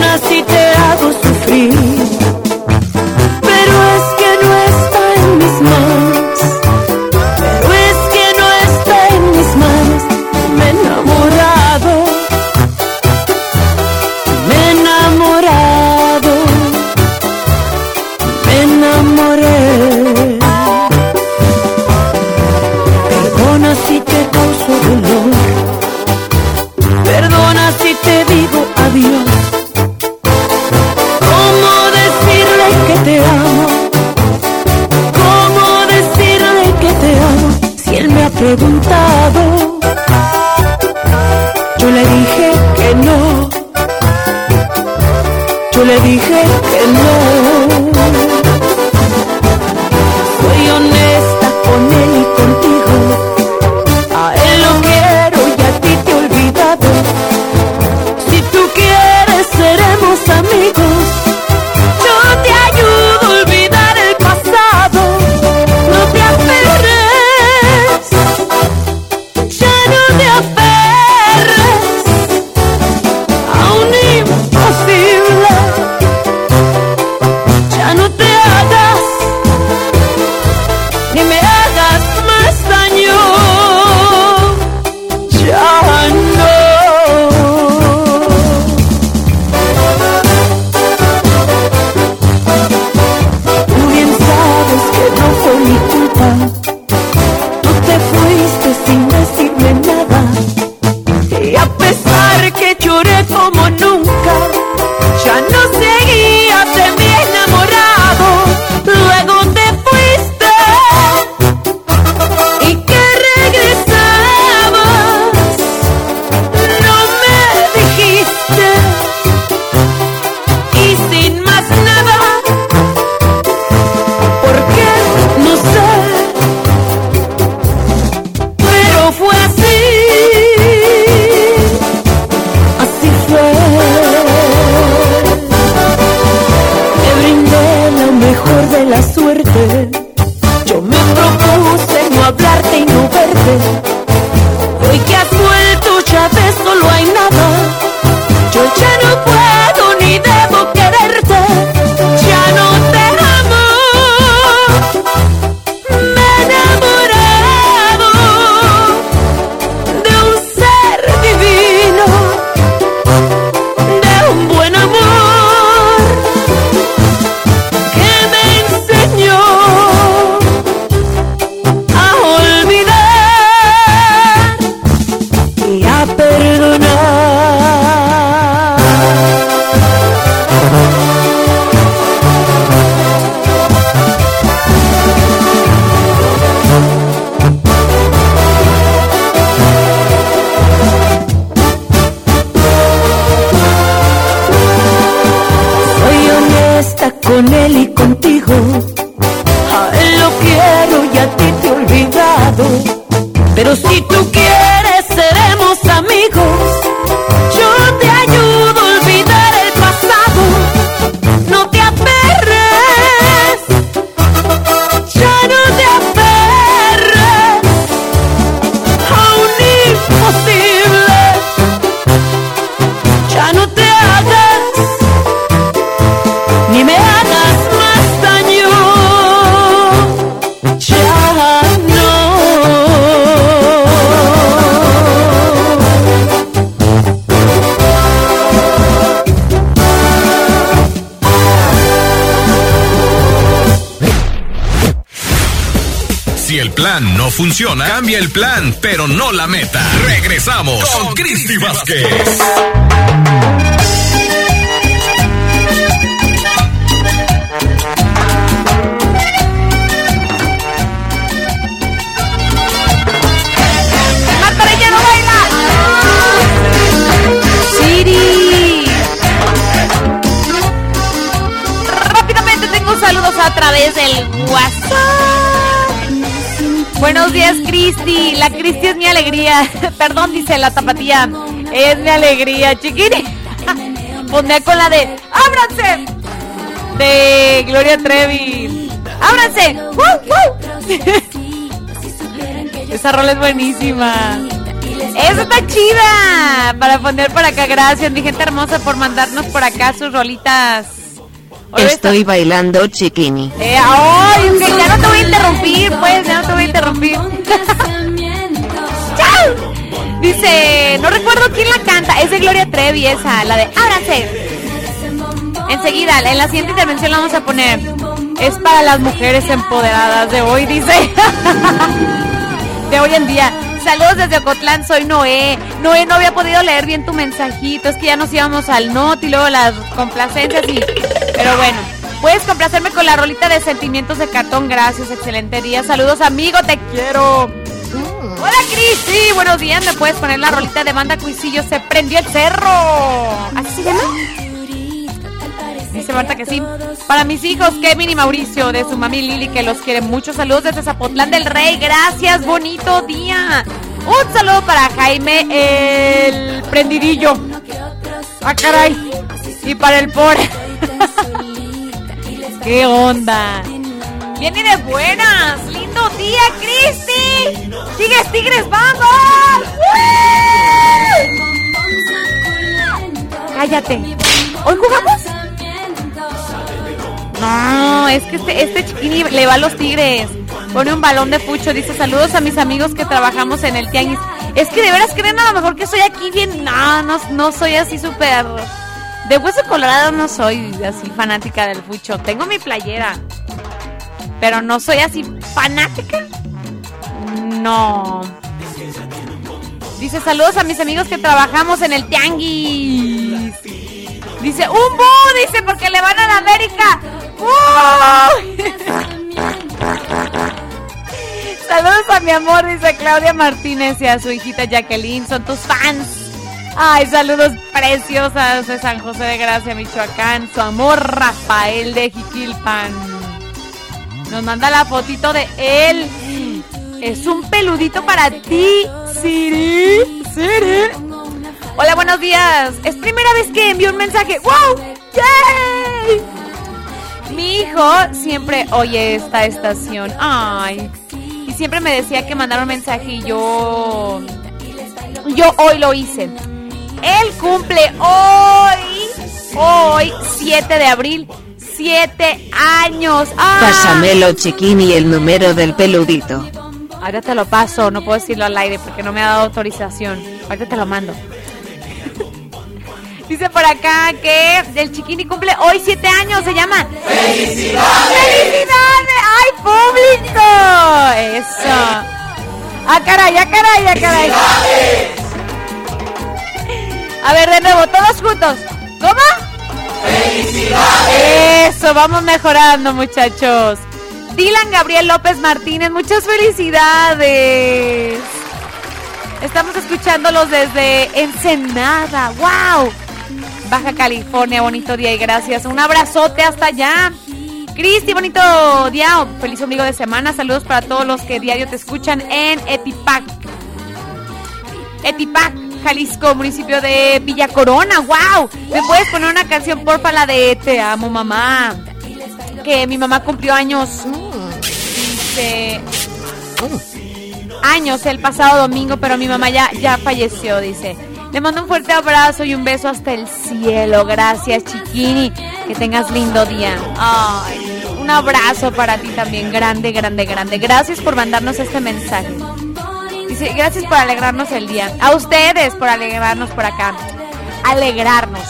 el plan, pero no la meta. Regresamos con Cristi Vázquez. Perdón, dice la tapatía. Es mi alegría, chiquini. Ponme con la de ¡Ábranse! De Gloria Trevi. ¡Ábranse! (laughs) Esa rola es buenísima. Esa está chida. Para poner por acá. Gracias, mi gente hermosa, por mandarnos por acá sus rolitas. Estoy bailando chiquini. eh, ay, ok, ya no te voy a interrumpir, pues, ya no te voy a interrumpir. (laughs) Dice, no recuerdo quién la canta, es de Gloria Trevi esa, la de Ábrase. Enseguida, en la siguiente intervención la vamos a poner. Es para las mujeres empoderadas de hoy, dice. (laughs) de hoy en día. Saludos desde Ocotlán, soy Noé. Noé, no había podido leer bien tu mensajito. Es que ya nos íbamos al not y luego las complacencias y. Pero bueno, puedes complacerme con la rolita de sentimientos de cartón. Gracias, excelente día. Saludos, amigo, te quiero. Hola Cristi, buenos días. ¿Me puedes poner la rolita de banda Cuisillo? Se prendió el cerro. ¿Así se? Dice Marta que sí. Para mis hijos, Kevin y Mauricio, de su mami Lili, que los quiere mucho. Saludos desde Zapotlán del Rey. Gracias, bonito día. Un saludo para Jaime, el prendidillo. Ah, caray. Y para el pobre. (laughs) ¿Qué onda? Viene de buenas. Lindo día, Cristi. Tigres, tigres, vamos. Cállate. ¿Hoy jugamos? No, es que este, este chiquini le va a los tigres. Pone un balón de pucho. Dice saludos a mis amigos que trabajamos en el tianguis. Es que de veras creen a lo mejor que soy aquí bien. No, no, no soy así súper. De hueso colorado no soy así fanática del fucho. Tengo mi playera. Pero no soy así fanática. No. Dice saludos a mis amigos que trabajamos en el tianguis. Dice un bu, dice porque le van a la América. Saludos a mi amor, dice Claudia Martínez y a su hijita Jacqueline, son tus fans. Ay, saludos preciosas de San José de Gracia, Michoacán. Su amor Rafael de Jiquilpan. Nos manda la fotito de él. Es un peludito para ti, Siri. Siri. Hola, buenos días. Es primera vez que envío un mensaje. ¡Wow! ¡Yay! Mi hijo siempre oye esta estación. Ay. Y siempre me decía que mandara un mensaje y yo. Yo hoy lo hice. Él cumple hoy. Hoy, 7 de abril. 7 años. ¡Ay! Pásamelo, chiquini, el número del peludito. Ahora te lo paso, no puedo decirlo al aire porque no me ha dado autorización. Ahorita te lo mando. (laughs) Dice por acá que el chiquini cumple hoy siete años, se llama. ¡Felicidades! ¡Felicidades! ¡Ay, público! Eso. ¡Ah, caray, ah, caray, ah, caray! A ver, de nuevo, todos juntos. ¿Cómo? ¡Felicidades! Eso, vamos mejorando, muchachos. Dylan Gabriel López Martínez, muchas felicidades. Estamos escuchándolos desde Ensenada. ¡Wow! Baja California, bonito día y gracias. Un abrazote hasta allá. Cristi, bonito día. Feliz ombligo de semana. Saludos para todos los que diario te escuchan en Etipac. Etipac, Jalisco, municipio de Villa Corona. ¡Wow! ¿Me puedes poner una canción, porfa, la de Te amo, mamá? Que mi mamá cumplió años. Dice. Años el pasado domingo, pero mi mamá ya, ya falleció, dice. Le mando un fuerte abrazo y un beso hasta el cielo. Gracias, chiquini. Que tengas lindo día. Ay, un abrazo para ti también. Grande, grande, grande. Gracias por mandarnos este mensaje. Dice, gracias por alegrarnos el día. A ustedes por alegrarnos por acá. Alegrarnos.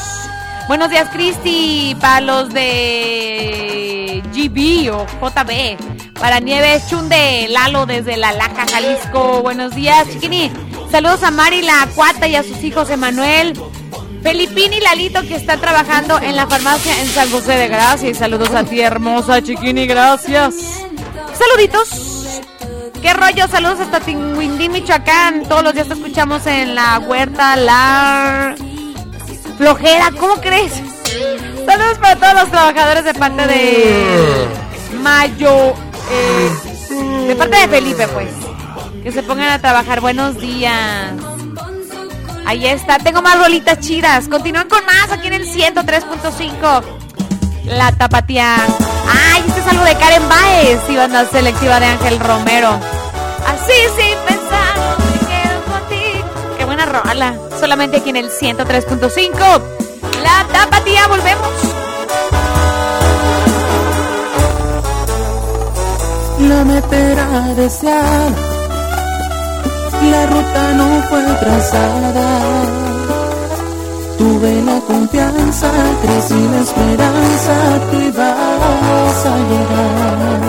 Buenos días, Cristi. Para los de GB o JB. Para Nieves Chunde, Lalo desde La Laja, Jalisco. Buenos días, chiquini. Saludos a Mari la Cuata y a sus hijos Emanuel, Felipín y Lalito que están trabajando en la farmacia en San José de Gracia. Y saludos a ti, hermosa chiquini, gracias. Saluditos. ¿Qué rollo? Saludos hasta Tinguindín, Michoacán. Todos los días te escuchamos en la huerta, la flojera. ¿Cómo crees? Saludos para todos los trabajadores de parte de Mayo. eh, de parte de Felipe, pues. Que se pongan a trabajar. Buenos días. Ahí está. Tengo más rolitas chidas. Continúan con más aquí en el 103.5. La tapatía. Ay, este es algo de Karen Baez y banda selectiva de Ángel Romero. Así sin pensar, me quedo contigo. Qué buena rola. Solamente aquí en el 103.5. La tapatía, volvemos. La meta deseada, la ruta no fue trazada. Tuve la confianza, crecí la esperanza, tú ibas a llegar.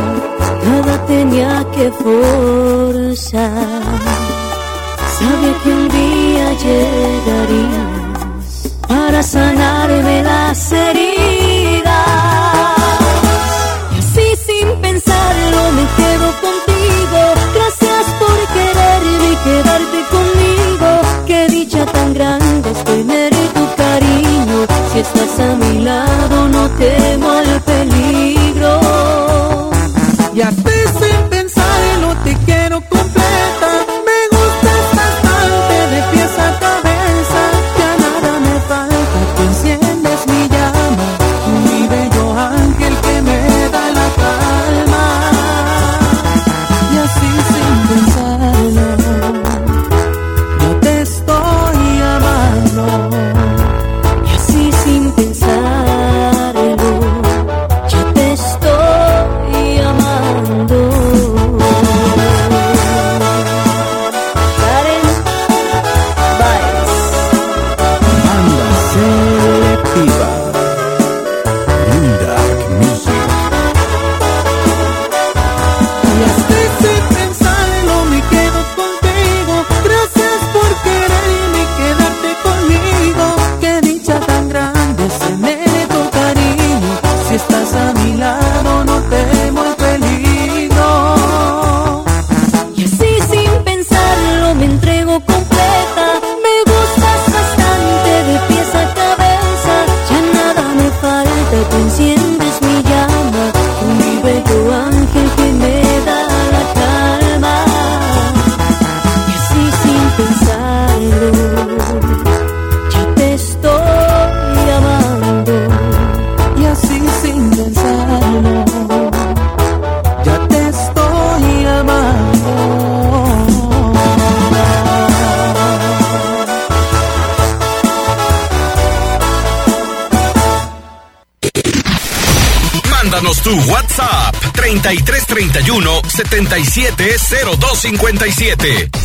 Nada tenía que forzar. Sanarme las heridas. 770257.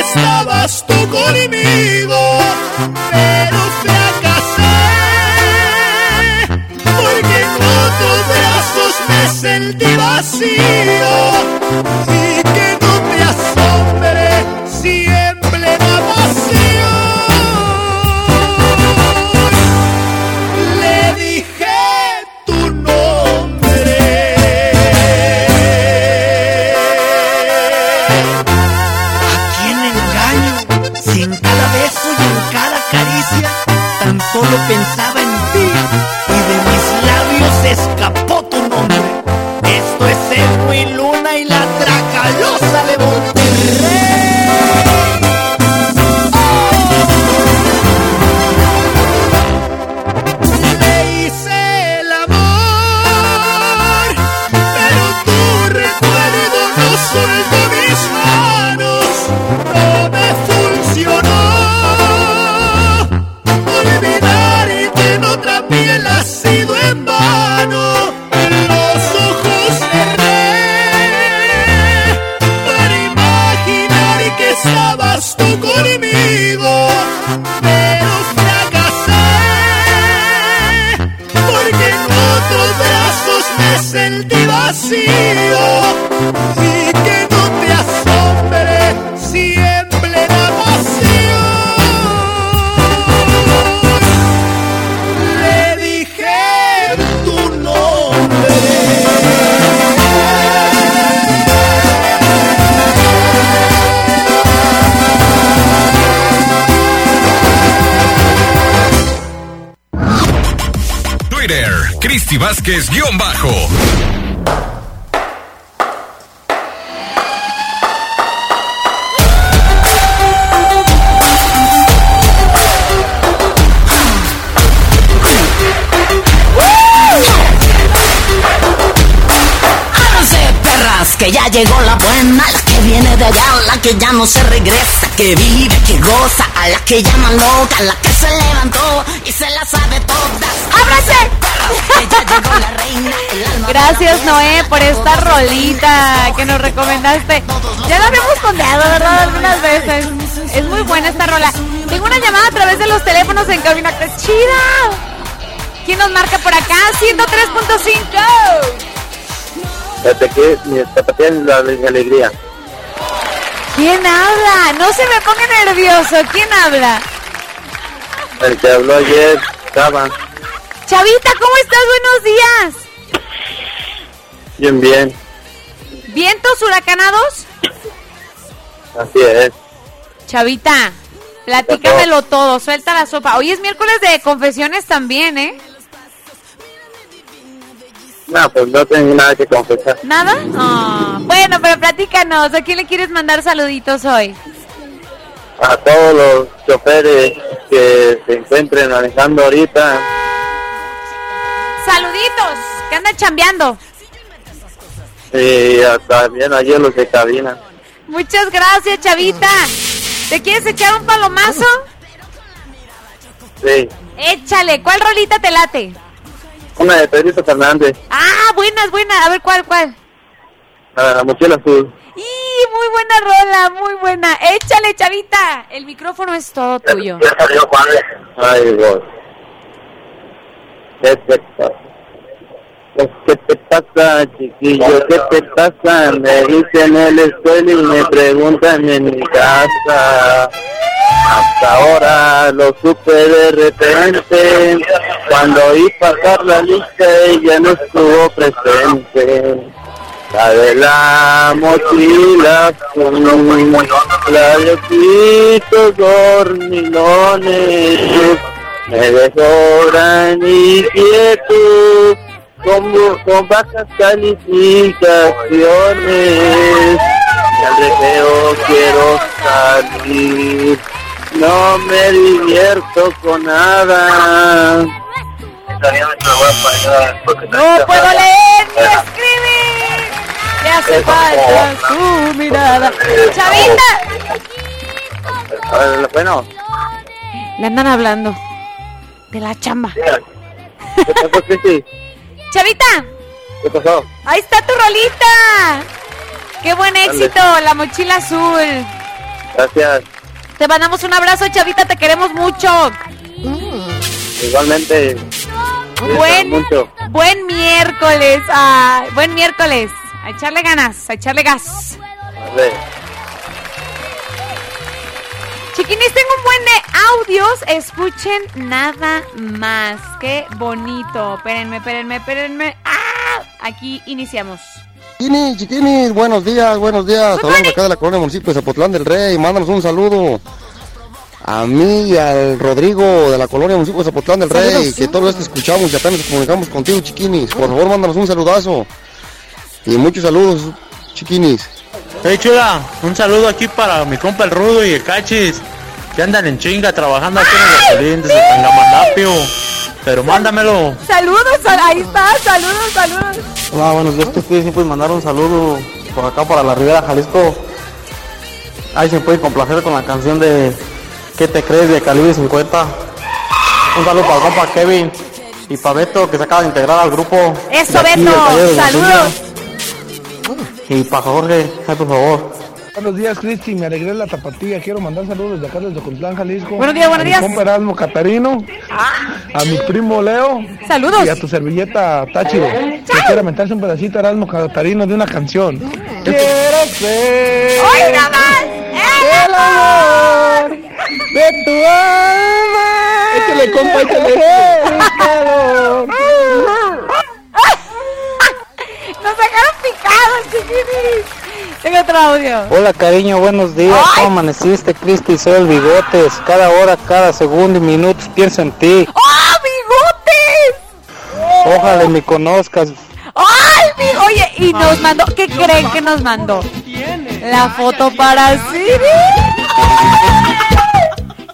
Estabas tú conmigo, no se regresa, que vive, que goza, a la que llaman loca, la que se levantó y se la sabe todas. Alma Gracias Noé por esta rolita que nos recomendaste. Ya la habíamos pondeado, ¿verdad? Algunas veces. Es muy buena esta rola. Tengo una llamada a través de los teléfonos en cabina. ¡Qué chida! ¿Quién nos marca por acá? 103.5. Desde que mi tapatía es la alegría. ¿Quién habla? No se me ponga nervioso. ¿Quién habla? El que habló ayer, estaba Chavita, ¿cómo estás? Buenos días. bien, bien. ¿Vientos huracanados? Así es. Chavita, platícamelo todo, suelta la sopa. Hoy es miércoles de confesiones también, ¿eh? No, pues no tengo nada que confesar. ¿Nada? Ah, bueno, pero platícanos, ¿a quién le quieres mandar saluditos hoy? A todos los choferes que se encuentren manejando ahorita. Saluditos, que andan chambeando. Y también ayer los de cabina. Muchas gracias, Chavita. ¿Te quieres echar un palomazo? Sí. Échale, ¿cuál rolita te late? Una de Pedrito Fernández. Ah, buenas, buenas. A ver, ¿cuál, cuál? A La mochila azul. ¡Y muy buena rola, muy buena! Échale, Chavita. El micrófono es todo tuyo. Ay. ¿Qué te pasa? ¿Qué te pasa, chiquillo? ¿Qué te pasa? Me dicen en la escuela y me preguntan en mi casa. Hasta ahora lo supe de repente. Cuando oí pasar la lista ella no estuvo presente. La de la mochila azul, la de ojitos dormilones, me dejó gran inquietud, con, con bajas calificaciones, y al recreo quiero salir, no me divierto con nada. No puedo leer ni escribir. Hace falta su mirada. Chavita. Bueno, Le andan hablando. De la chamba. ¿qué pasó, Cristi? Chavita. ¿Qué pasó? Ahí está tu rolita. Qué buen Dale. éxito. La mochila azul. Gracias. Te mandamos un abrazo, Chavita. Te queremos mucho. Igualmente. Buen, mucho. buen miércoles. Ay, buen miércoles. A echarle ganas, a echarle gas. Vale. Chiquinis, tengo un buen de audios. Escuchen nada más. Qué bonito. Espérenme, espérenme, espérenme. ¡Ah! Aquí iniciamos. Chiquinis, chiquinis, buenos días, buenos días. Hablamos acá de la colonia municipio de Zapotlán del Rey. Mándanos un saludo a mí y al Rodrigo de la colonia municipio de Zapotlán del Rey, Saludos. que todos los te escuchamos y acá nos comunicamos contigo, chiquinis. Por favor, mándanos un saludazo. Y muchos saludos, chiquinis. Hey chula, un saludo aquí para mi compa el Rudo y el Cachis, que andan en chinga trabajando aquí en el gasolín desde. Pero mándamelo. Saludos, ahí está. Saludos, saludos. Hola, buenos días. ¿Tú quieres pues mandar un saludo por acá para la Ribera Jalisco? Ahí se puede complacer con la canción de ¿Qué te crees de Calibre 50? Un saludo para el compa Kevin y para Beto que se acaba de integrar al grupo. Eso, Beto. Saludos. Y para Jorge, ay, por favor. Buenos días, Cristi. Me alegré la tapatía. Quiero mandar saludos desde acá desde Ocotlán, Jalisco. Buenos días, buenos a días. Mi compa Erasmo Catarino. A mi primo Leo. Saludos. Y a tu servilleta Táchiro. Que quiere aventarse un pedacito Erasmo Catarino de una canción. Quiero ser. ¡Ay, nada más! El amor de tu alma. Échale, compa, échale. (laughs) Nos dejaron picados, chiquinis. Tengo otro audio. Hola cariño, buenos días. ¿Cómo amaneciste, Cristi? Soy el Bigotes. Cada hora, cada segundo y minuto pienso en ti. ¡Oh, bigotes! Ojalá me conozcas. ¡Ay, mi! Oye, y nos mandó. ¿Qué creen que nos mandó? La foto para Siri.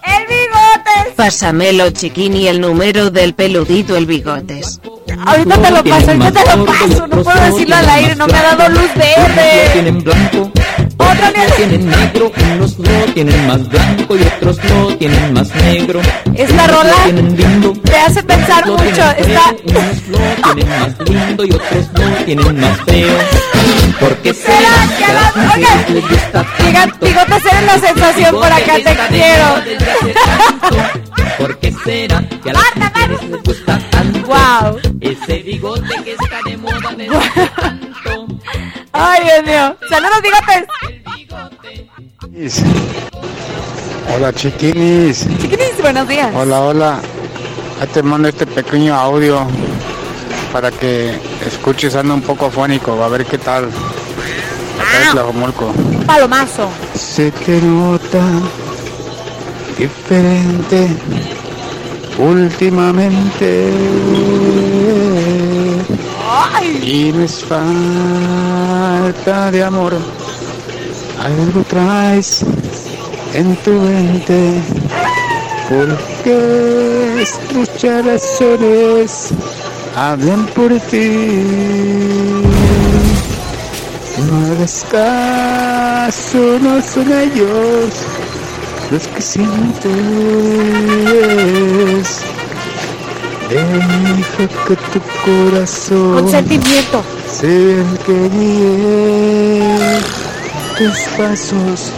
¡El bigotes! Pásamelo, chiquini, el número del peludito, el bigotes. Ahorita te lo paso, ahorita te lo paso. No puedo decirlo al aire, no me ha dado luz verde. tienen blanco, Otro otros tienen negro, unos no tienen más blanco y otros no tienen más negro. Esta rola te hace pensar mucho. Está. unos lo tienen más lindo y otros no tienen más feo. ¿Por qué será que a las mujeres les gusta Bigot- Bigotes eres la sensación por acá, te quiero. ¿Por qué será que a las mujeres les gusta tanto? Wow. (laughs) Ese bigote que está de moda desde Ay, Dios mío. Saludos, bigotes. (laughs) Hola chiquinis. Chiquinis, buenos días. Hola, hola. Ahí te mando este pequeño audio para que escuches, anda un poco afónico, a ver qué tal. Acá es. Un palomazo. Se te nota diferente últimamente. Y no es falta de amor. Algo traes en tu mente. Porque escuchar razones hablan por ti. No hagas caso, no son ellos los que sientes. Deja que tu corazón Con sentimiento. sea el que guíe tus pasos.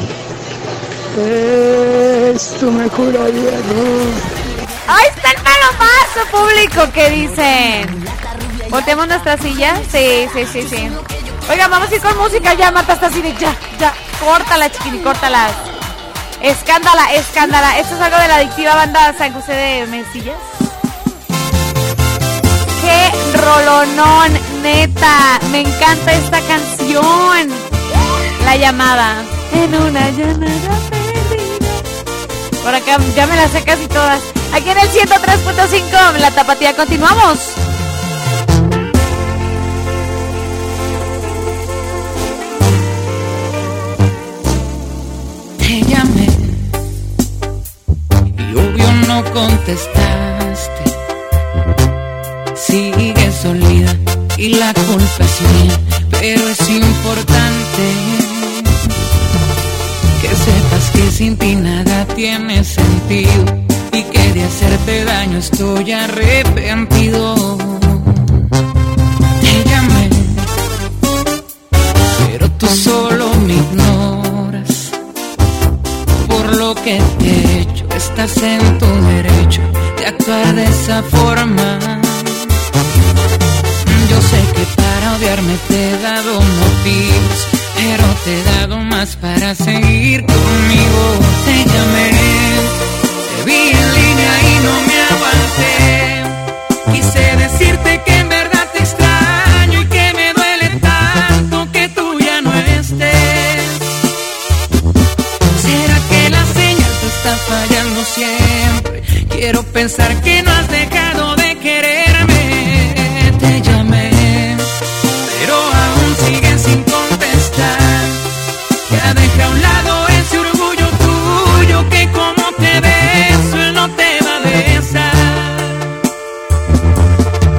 Es tu mejor aliado. Ahí está el palomazo público que dicen. ¿Volteamos nuestra silla? Sí, sí, sí, sí. Oigan, vamos a ir con música ya, Marta está así de ya, ya. Córtala, chiquini, córtala. Escándala, escándala. Esto es algo de la adictiva banda San José de Mesillas. Qué rolonón, neta. Me encanta esta canción. La llamada. En una llamada perdida. Por acá ya me las sé casi todas. Aquí en el 103.5, la tapatía, continuamos. Contestaste. Sigues solida y la culpa es mía, pero es importante que sepas que sin ti nada tiene sentido y que de hacerte daño estoy arrepentido. Te pero tú solo me ignoras por lo que te he hecho. Estás en tu derecho de actuar de esa forma. Yo sé que para odiarme te he dado motivos, pero te he dado más para seguir conmigo. Te llamé, te vi en línea y no me aguanté. Quise decirte que en verdad Quiero pensar que no has dejado de quererme. Te llamé, pero aún sigues sin contestar. Ya deja a un lado ese orgullo tuyo que como te beso él no te va a besar.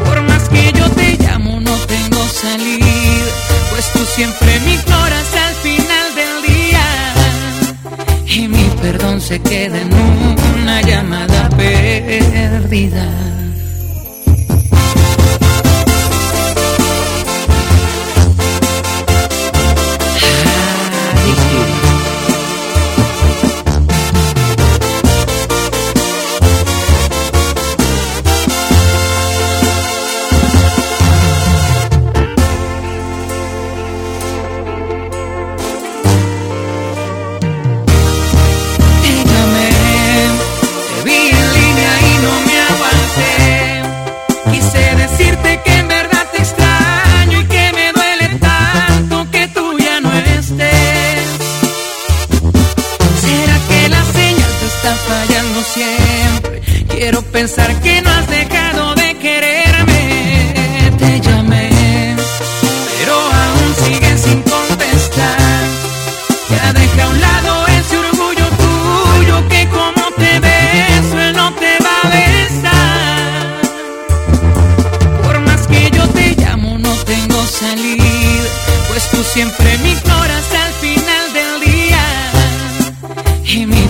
Por más que yo te llamo no tengo salida, pues tú siempre me ignoras al final del día. Y mi perdón se queda en llamada perdida.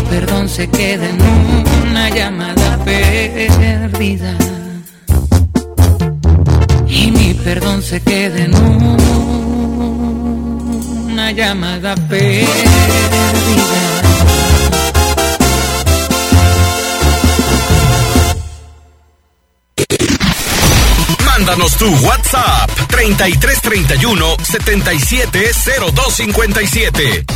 Perdón se queda en una llamada perdida. Y mi perdón se queda en una llamada perdida. Mándanos tu WhatsApp 3331 770257.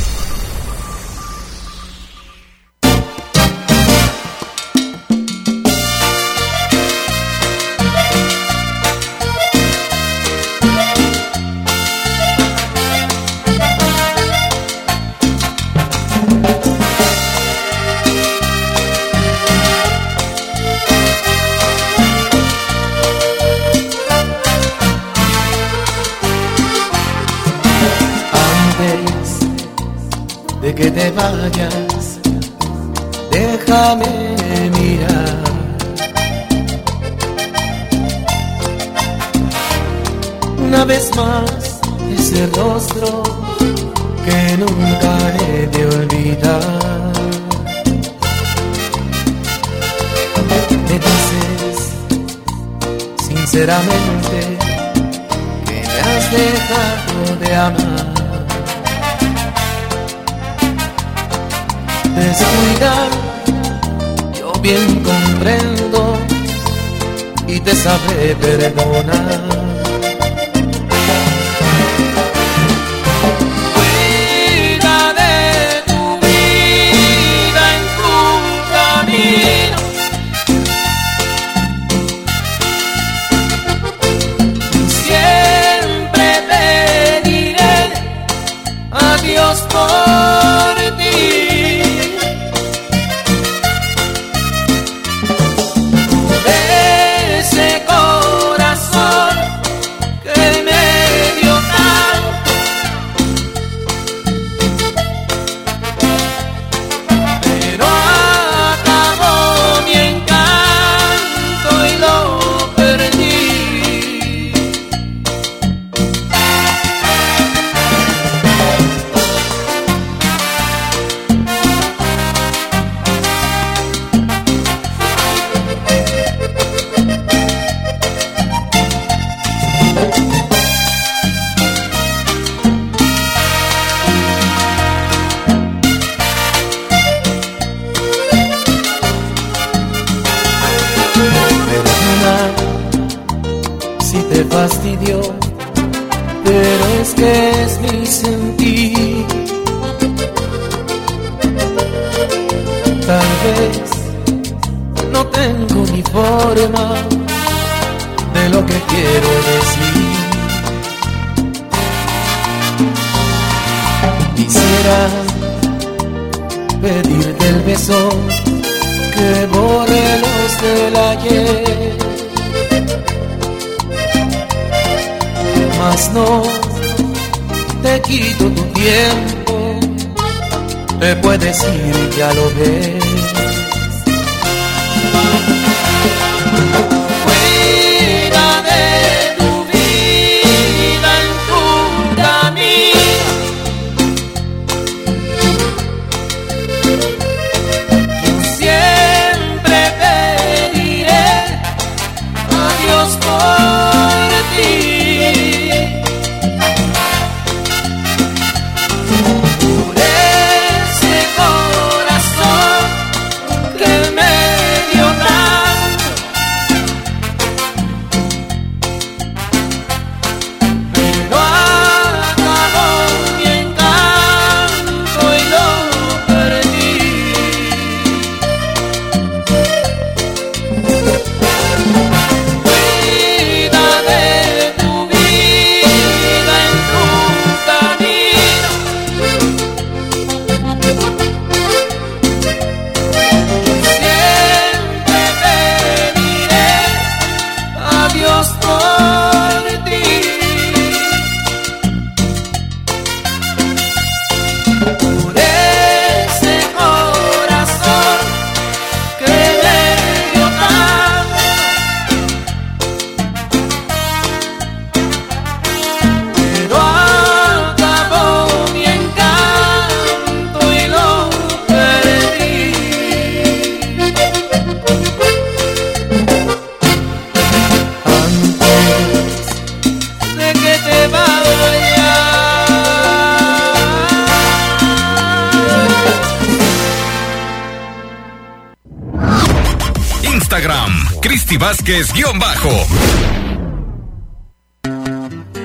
Vázquez guion bajo.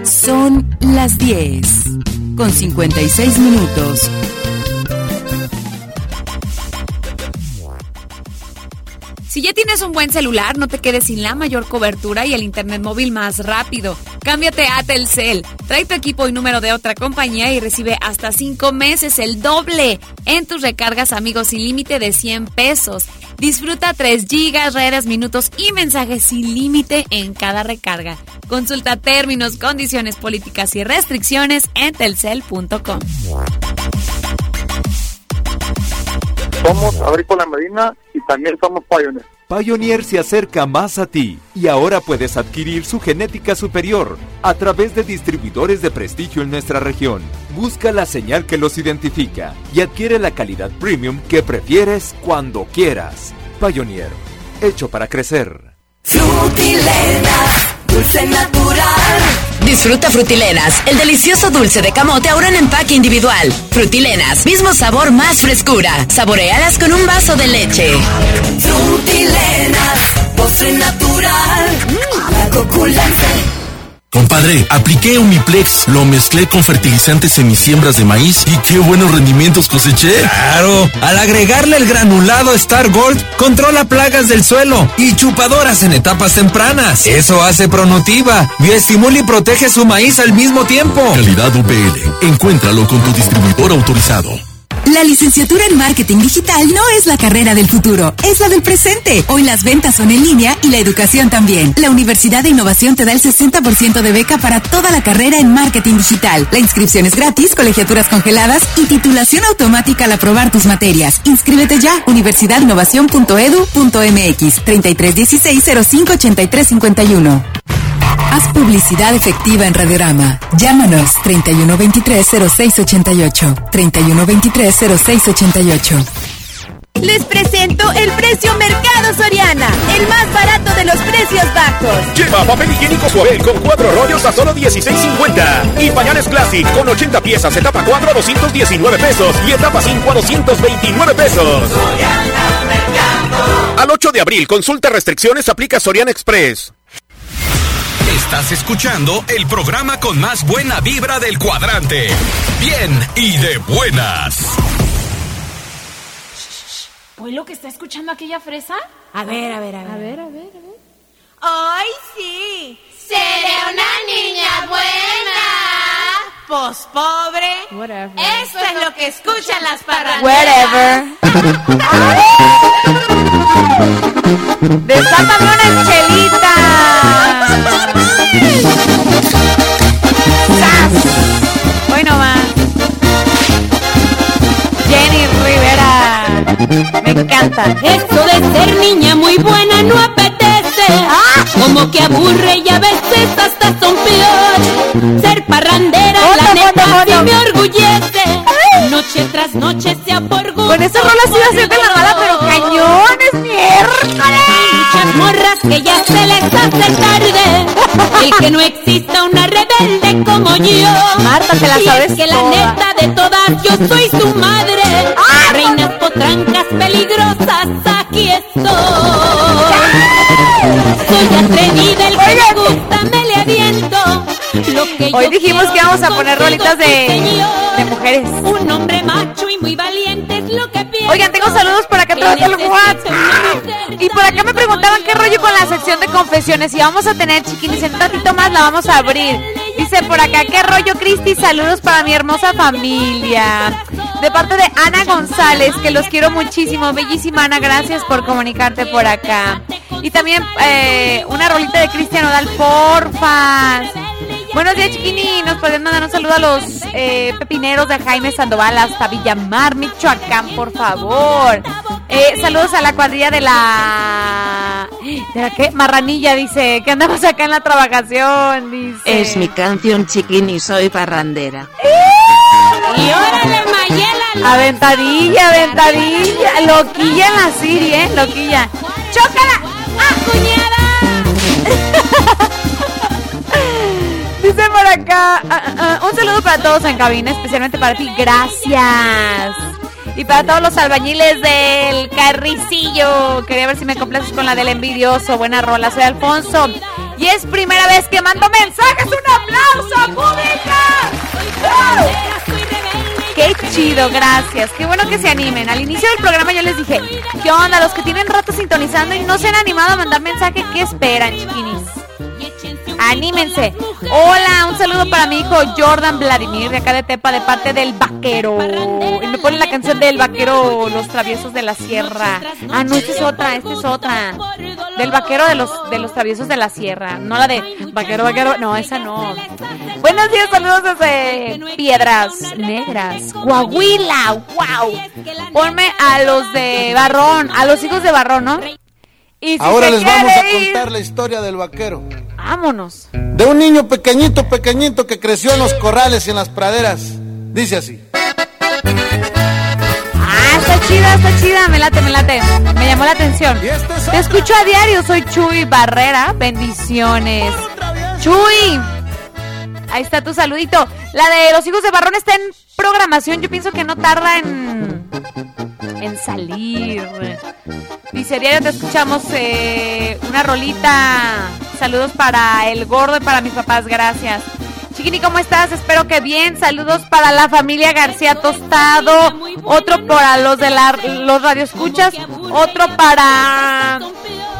Son las 10 con 56 minutos. Si ya tienes un buen celular, no te quedes sin la mayor cobertura y el internet móvil más rápido. Cámbiate a Telcel. Trae tu equipo y número de otra compañía y recibe hasta 5 meses el doble en tus recargas amigos sin límite de 100 pesos. Disfruta 3 gigas, redes, minutos y mensajes sin límite en cada recarga. Consulta términos, condiciones políticas y restricciones en telcel.com. Somos Agrícola Medina y también somos Pioneer. Pioneer se acerca más a ti y ahora puedes adquirir su genética superior a través de distribuidores de prestigio en nuestra región. Busca la señal que los identifica y adquiere la calidad premium que prefieres cuando quieras. Pioneer, hecho para crecer. Natural. Disfruta Frutilenas, el delicioso dulce de camote ahora en empaque individual. Frutilenas, mismo sabor, más frescura. Saborealas con un vaso de leche. Frutilenas, postre natural. La Compadre, apliqué Umiplex, lo mezclé con fertilizantes en mis siembras de maíz y qué buenos rendimientos coseché. Claro, al agregarle el granulado Star Gold, controla plagas del suelo y chupadoras en etapas tempranas. Eso hace Pronutiva, bioestimula y protege su maíz al mismo tiempo. Calidad UPL, encuéntralo con tu distribuidor autorizado. La licenciatura en marketing digital no es la carrera del futuro, es la del presente. Hoy las ventas son en línea y la educación también. La Universidad de Innovación te da el 60% de beca para toda la carrera en marketing digital. La inscripción es gratis, colegiaturas congeladas y titulación automática al aprobar tus materias. Inscríbete ya, universidadinnovación.edu.mx 3316 058351. Haz publicidad efectiva en Radiorama. Llámanos 3123-0688. 3123-0688. Les presento el precio Mercado Soriana, el más barato de los precios bajos. Lleva papel higiénico suave con cuatro rollos a solo 16.50 y pañales Classic con 80 piezas etapa 4 a 219 pesos y etapa 5 a 229 pesos. Al 8 de abril, consulta restricciones, aplica Soriana Express. Estás escuchando el programa con más buena vibra del cuadrante. Bien y de buenas. ¿Oye lo que está escuchando aquella fresa? A ver, a ver, a ver. A ver, a ver, a ver. ¡Ay, sí! ¡Seré una niña buena! Pues pobre. Whatever. Eso es lo que escuchan las parranderas. Whatever. (laughs) Destápame una chelita. (laughs) Me encanta. Eso de ser niña muy buena no apetece. Como que aburre y a veces hasta son peor. Ser parrandera, la neta, sí me orgullece. Noche tras noche sea por gusto. Con esa rola sí va a ser de la mala, pero cañón, es miércoles. Muchas morras que ya se les hace tarde. El que no exista una rebelde como yo. Marta, te la Y sabes es que la neta de todas yo soy su madre. Potrancas peligrosas, aquí estoy. Soy atrevida, el que me gusta me le aviento. Lo que Hoy yo dijimos que íbamos a poner rolitas de, sí, señor. de mujeres. Un hombre macho y muy valiente es lo que pienso. Oigan, tengo saludos por acá a través del WhatsApp. Y por acá me preguntaban qué rollo con la sección de confesiones. Y vamos a tener, chiquinis, en un ratito más la vamos a abrir. Dice por acá, qué rollo, Cristi. Saludos para mi hermosa familia. De parte de Ana González, que los quiero muchísimo. Bellísima Ana, gracias por comunicarte por acá. Y también eh, una rolita de Cristian Odal, porfa. Buenos días, chiquini. Nos pueden mandar un saludo a los eh, pepineros de Jaime Sandoval hasta Villamar, Michoacán, por favor. Eh, saludos a la cuadrilla de la... ¿De la qué? Marranilla, dice, que andamos acá en la trabajación, dice. Es mi canción chiquini, soy parrandera. Y órale, Mayela. Aventadilla, aventadilla. Loquilla en la Siri, ¿eh? Loquilla. ¡Chócala! ¡Ah, cuñada! (laughs) Dice por acá, ah, ah, ah, un saludo para todos en cabina, especialmente para ti, gracias. Y para todos los albañiles del carricillo, quería ver si me complaces con la del envidioso, buena rola, soy Alfonso. Y es primera vez que mando mensajes, un aplauso, pública. Qué chido, gracias. Qué bueno que se animen. Al inicio del programa yo les dije, ¿qué onda? Los que tienen rato sintonizando y no se han animado a mandar mensaje, ¿qué esperan, chiquinis? Anímense. Hola, un saludo para mi hijo Jordan Vladimir, de acá de Tepa, de parte del vaquero. Me pone la canción del vaquero, Los Traviesos de la Sierra. Ah, no, esta es otra, esta es otra. Del vaquero de los, de los Traviesos de la Sierra. No la de vaquero, vaquero. No, esa no. Buenos días, saludos desde Piedras Negras, Coahuila. ¡Wow! Ponme a los de Barrón, a los hijos de Barrón, ¿no? Y si Ahora les vamos a ir- contar la historia del vaquero. Vámonos. De un niño pequeñito, pequeñito que creció en los corrales y en las praderas. Dice así. Ah, está chida, está chida, me late, me late. Me llamó la atención. Te escucho a diario, soy Chuy Barrera. Bendiciones. Chuy. Ahí está tu saludito. La de los hijos de Barrón está en programación. Yo pienso que no tarda en, en salir. Dice, diario te escuchamos eh, una rolita. Saludos para el gordo y para mis papás, gracias. Chiquini, ¿cómo estás? Espero que bien. Saludos para la familia García Tostado. Otro para los de la, los radioescuchas. Otro para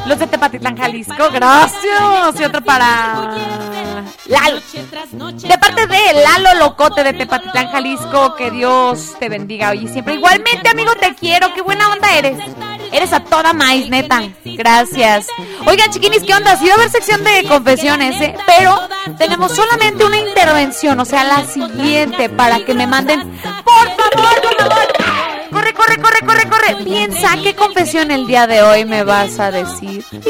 los de Tepatitlán, Jalisco. Gracias. Y otro para Lalo. De parte de Lalo Locote de Tepatitlán, Jalisco. Que Dios te bendiga hoy y siempre. Igualmente, amigo, te quiero. Qué buena onda eres. Eres a toda maíz, neta. Gracias. Oigan, chiquinis, ¿qué onda? Sí va a haber sección de confesiones, ¿eh? Pero tenemos solamente una intervención, o sea, la siguiente, para que me manden. Por favor, por favor. Qué confesión el día de hoy me vas a decir. (laughs)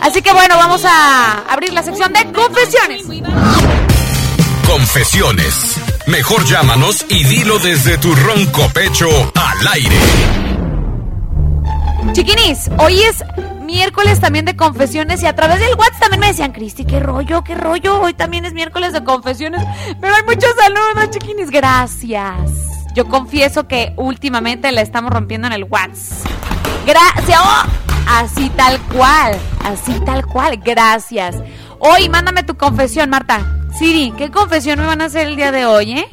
Así que bueno, vamos a abrir la sección de confesiones. Confesiones. Mejor llámanos y dilo desde tu ronco pecho al aire. Chiquinis, hoy es miércoles también de confesiones y a través del WhatsApp también me decían, Cristi, qué rollo, qué rollo, hoy también es miércoles de confesiones, pero hay muchos saludos, chiquinis, gracias. Yo confieso que últimamente la estamos rompiendo en el WhatsApp. Gracias, así tal cual, así tal cual, gracias. Hoy mándame tu confesión, Marta. Siri, ¿qué confesión me van a hacer el día de hoy, eh?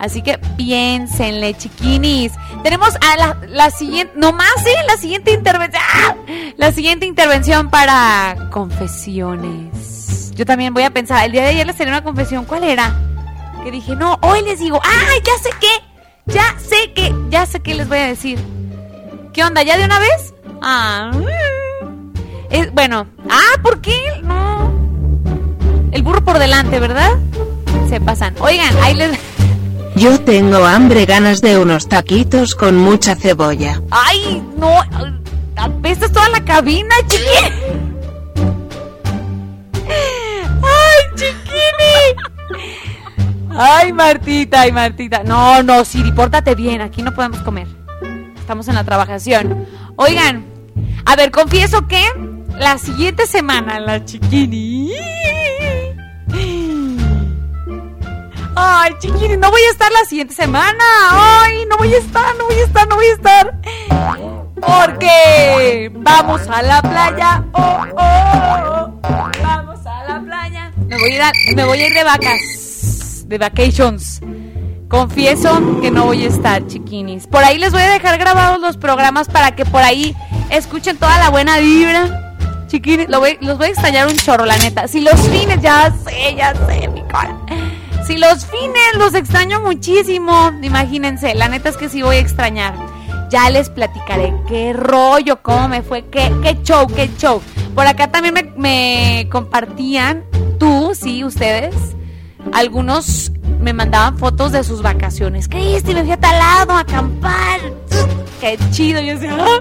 Así que piénsenle, chiquinis. Tenemos a la, la siguiente, nomás, sí, la siguiente intervención. ¡Ah! La siguiente intervención para confesiones. Yo también voy a pensar, el día de ayer les tenía una confesión, ¿cuál era? Que dije, no, hoy les digo, ¡ah, ya sé qué! Ya sé qué, ya sé qué les voy a decir. ¿Qué onda? ¿Ya de una vez? Ah, es, bueno, ah, ¿por qué? No. El burro por delante, ¿verdad? Se pasan. Oigan, ahí les... (laughs) Yo tengo hambre, ganas de unos taquitos con mucha cebolla. ¡Ay, no! Apestas toda la cabina, chiqui. ¡Ay, Martita, ay, Martita! No, no, Siri, pórtate bien. Aquí no podemos comer. Estamos en la trabajación. Oigan, a ver, confieso que la siguiente semana la chiquini... Ay, chiquini, no voy a estar la siguiente semana. Ay, no voy a estar, no voy a estar, no voy a estar. Porque vamos a la playa. Oh, oh, oh. Vamos a la playa. Me voy a ir, me voy a ir de vacas. De vacations. Confieso que no voy a estar, chiquinis. Por ahí les voy a dejar grabados los programas para que por ahí escuchen toda la buena vibra. Chiquinis, los voy a extrañar un chorro, la neta. Si los fines, ya sé, ya sé, mi cara. Si los fines los extraño muchísimo, imagínense, la neta es que sí voy a extrañar. Ya les platicaré qué rollo, cómo me fue, qué, qué show, qué show. Por acá también me compartían, tú, sí, ustedes, algunos me mandaban fotos de sus vacaciones. Cristi, me fui a tal lado a acampar. (laughs) Qué chido, yo decía. "Ah".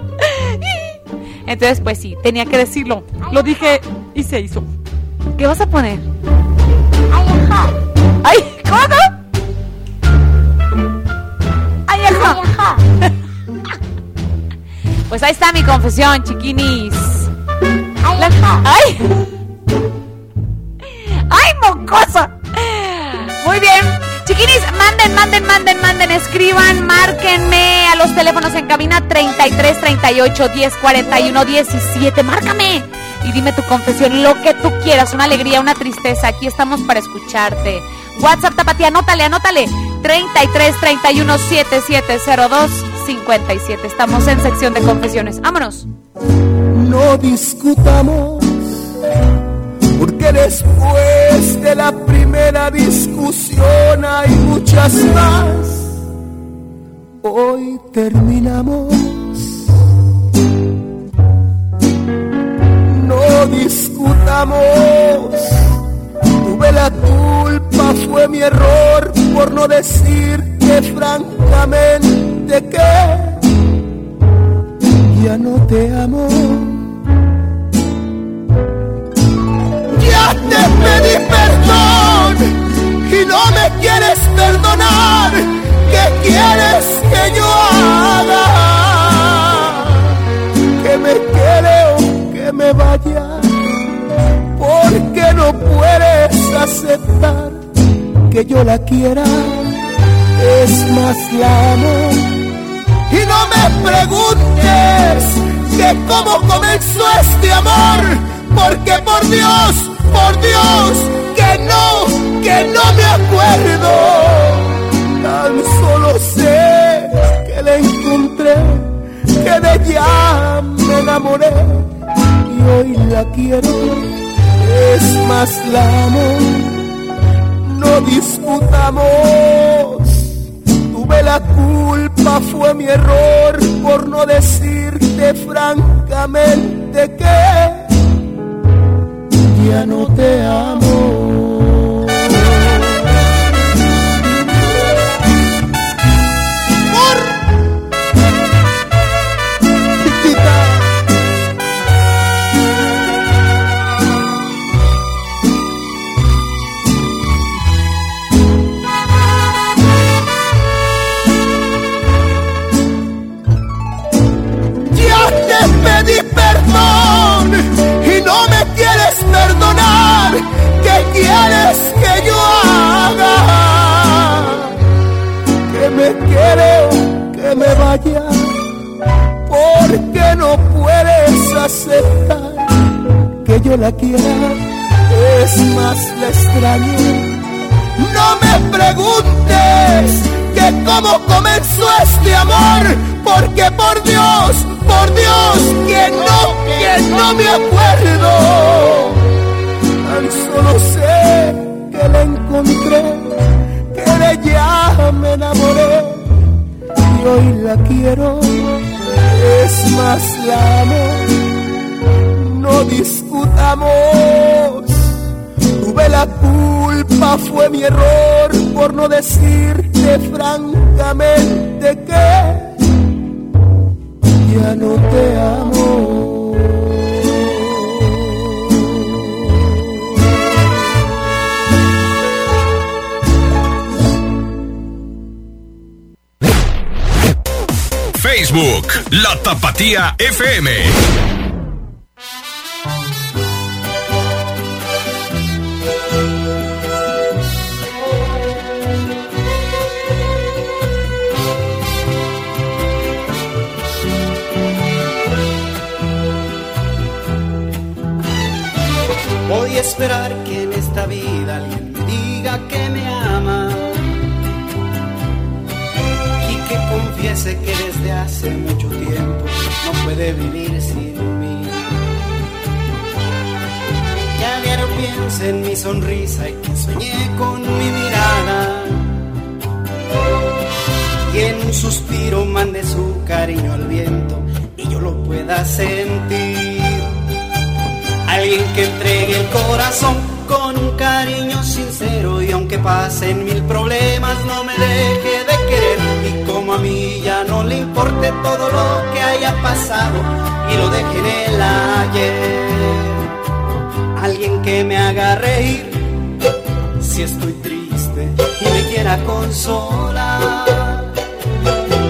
(laughs) Entonces, pues sí, tenía que decirlo. Lo dije y se hizo. ¿Qué vas a poner? ¡Ay, cómo! ¡Ay, ajá! (laughs) Pues ahí está mi confesión, chiquinis. La- ¡Ay! ¡Ay, mocosa! Muy bien. Chiquinis, manden, manden, manden, manden, escriban, márquenme a los teléfonos en cabina 33 38 10 41 17. Márcame y dime tu confesión, lo que tú quieras, una alegría, una tristeza. Aquí estamos para escucharte. WhatsApp Tapatía, anótale, anótale. 33 31 7702 57. Estamos en sección de confesiones. Vámonos. No discutamos porque después de la primera discusión hay muchas más. Hoy terminamos. No discutamos. Tuve la culpa, fue mi error por no decirte francamente que ya no te amo. Te pedí perdón y no me quieres perdonar. ¿Qué quieres que yo haga? Que me quede o que me vaya. Porque no puedes aceptar que yo la quiera. Es más la amo y no me preguntes que cómo comenzó este amor, porque por Dios, por Dios, que no, que no me acuerdo. Tan solo sé que la encontré, que de ella me enamoré. Y hoy la quiero, es más la amo, no disputamos. Tuve la culpa, fue mi error por no decirte francamente que ya no te amo. ¿Qué quieres que yo haga? Que me quede o que me vaya. Porque no puedes aceptar que yo la quiera. Es más, la extraño. No me preguntes que cómo comenzó este amor, porque por Dios, por Dios, que no, que no me acuerdo. Solo sé que la encontré, que de ella me enamoré y hoy la quiero, es más la amo, no discutamos. Tuve la culpa, fue mi error por no decirte francamente que ya no te amo. La Tapatía FM. Voy a esperar que en esta vida alguien me diga que me ama y que confiese que hace mucho tiempo no puede vivir sin mí. Que a diario piense en mi sonrisa y que soñé con mi mirada y en un suspiro mande su cariño al viento y yo lo pueda sentir. Alguien que entregue el corazón con un cariño sincero y aunque pasen mil problemas no me deje de querer y como a mí ya no le importe todo lo que haya pasado y lo deje en el ayer. Alguien que me haga reír si estoy triste y me quiera consolar.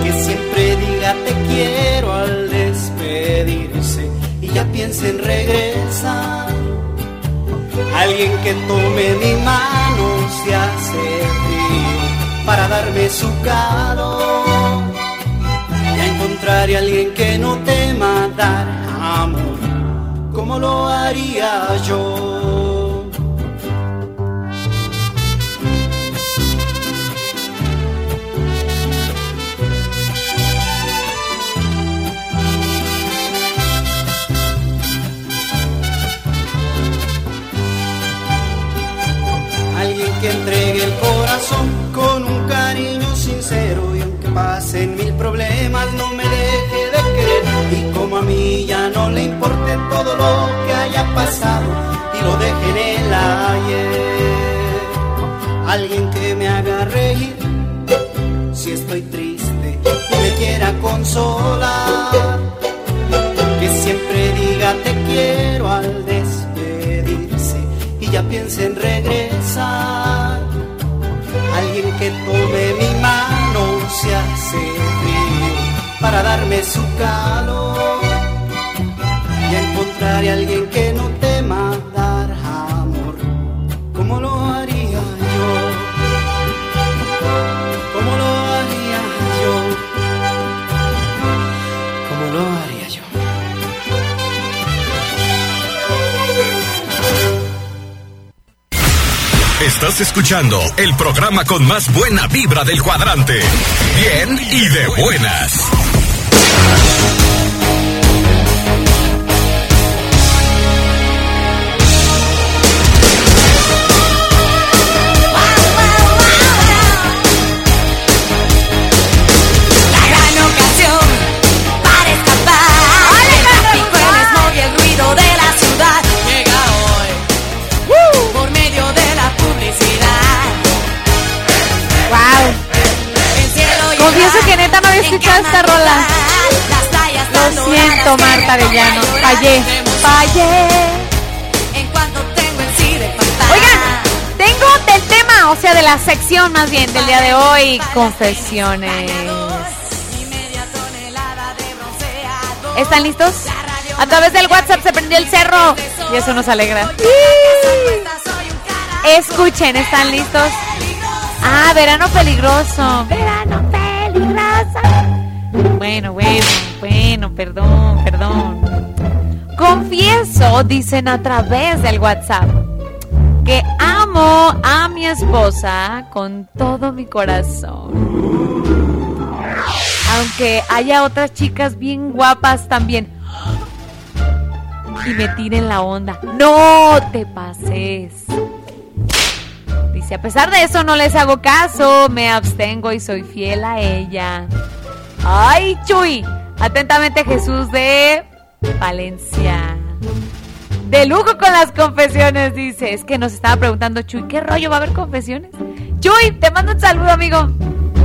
Que siempre diga te quiero al despedirse y ya piense en regresar. Alguien que tome mi mano se hace frío para darme su calor. Ya encontraré a alguien que no tema dar amor como lo haría yo. Consolar. Que siempre diga te quiero al despedirse y ya piense en regresar. Alguien que tome mi mano se hace frío para darme su calor. Y encontraré a alguien que Estás escuchando el programa con más buena vibra del cuadrante. Bien y de buenas. Marta Arellano. Fallé. Fallé. En cuanto tengo en sí de faltar. Oigan, tengo del tema, o sea, de la sección más bien del día de hoy, confesiones. ¿Están listos? A través del WhatsApp se prendió el cerro y eso nos alegra. Escuchen, ¿están listos? Ah, verano peligroso. Verano peligroso. Bueno, bueno, bueno, perdón. Confieso, dicen a través del WhatsApp, que amo a mi esposa con todo mi corazón. Aunque haya otras chicas bien guapas también. Y me tiren la onda. No te pases. Dice, a pesar de eso no les hago caso, me abstengo y soy fiel a ella. Ay, Chuy. Atentamente Jesús de Valencia. De lujo con las confesiones, dice. Es que nos estaba preguntando Chuy, ¿qué rollo va a haber confesiones? Chuy, te mando un saludo, amigo.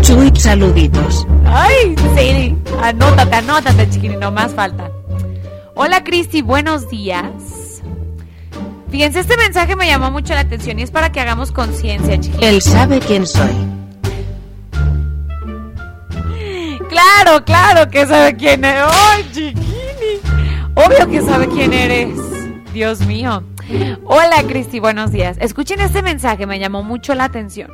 Chuy, saluditos. Ay, sí. Anótate, anótate, chiquini, no más falta. Hola, Cristi, buenos días. Fíjense, este mensaje me llamó mucho la atención y es para que hagamos conciencia, chiquini. Él sabe quién soy. Claro, claro que sabe quién eres. ¡Ay, chiquini! Obvio que sabe quién eres. Dios mío. Hola, Cristi, buenos días. Escuchen este mensaje, me llamó mucho la atención.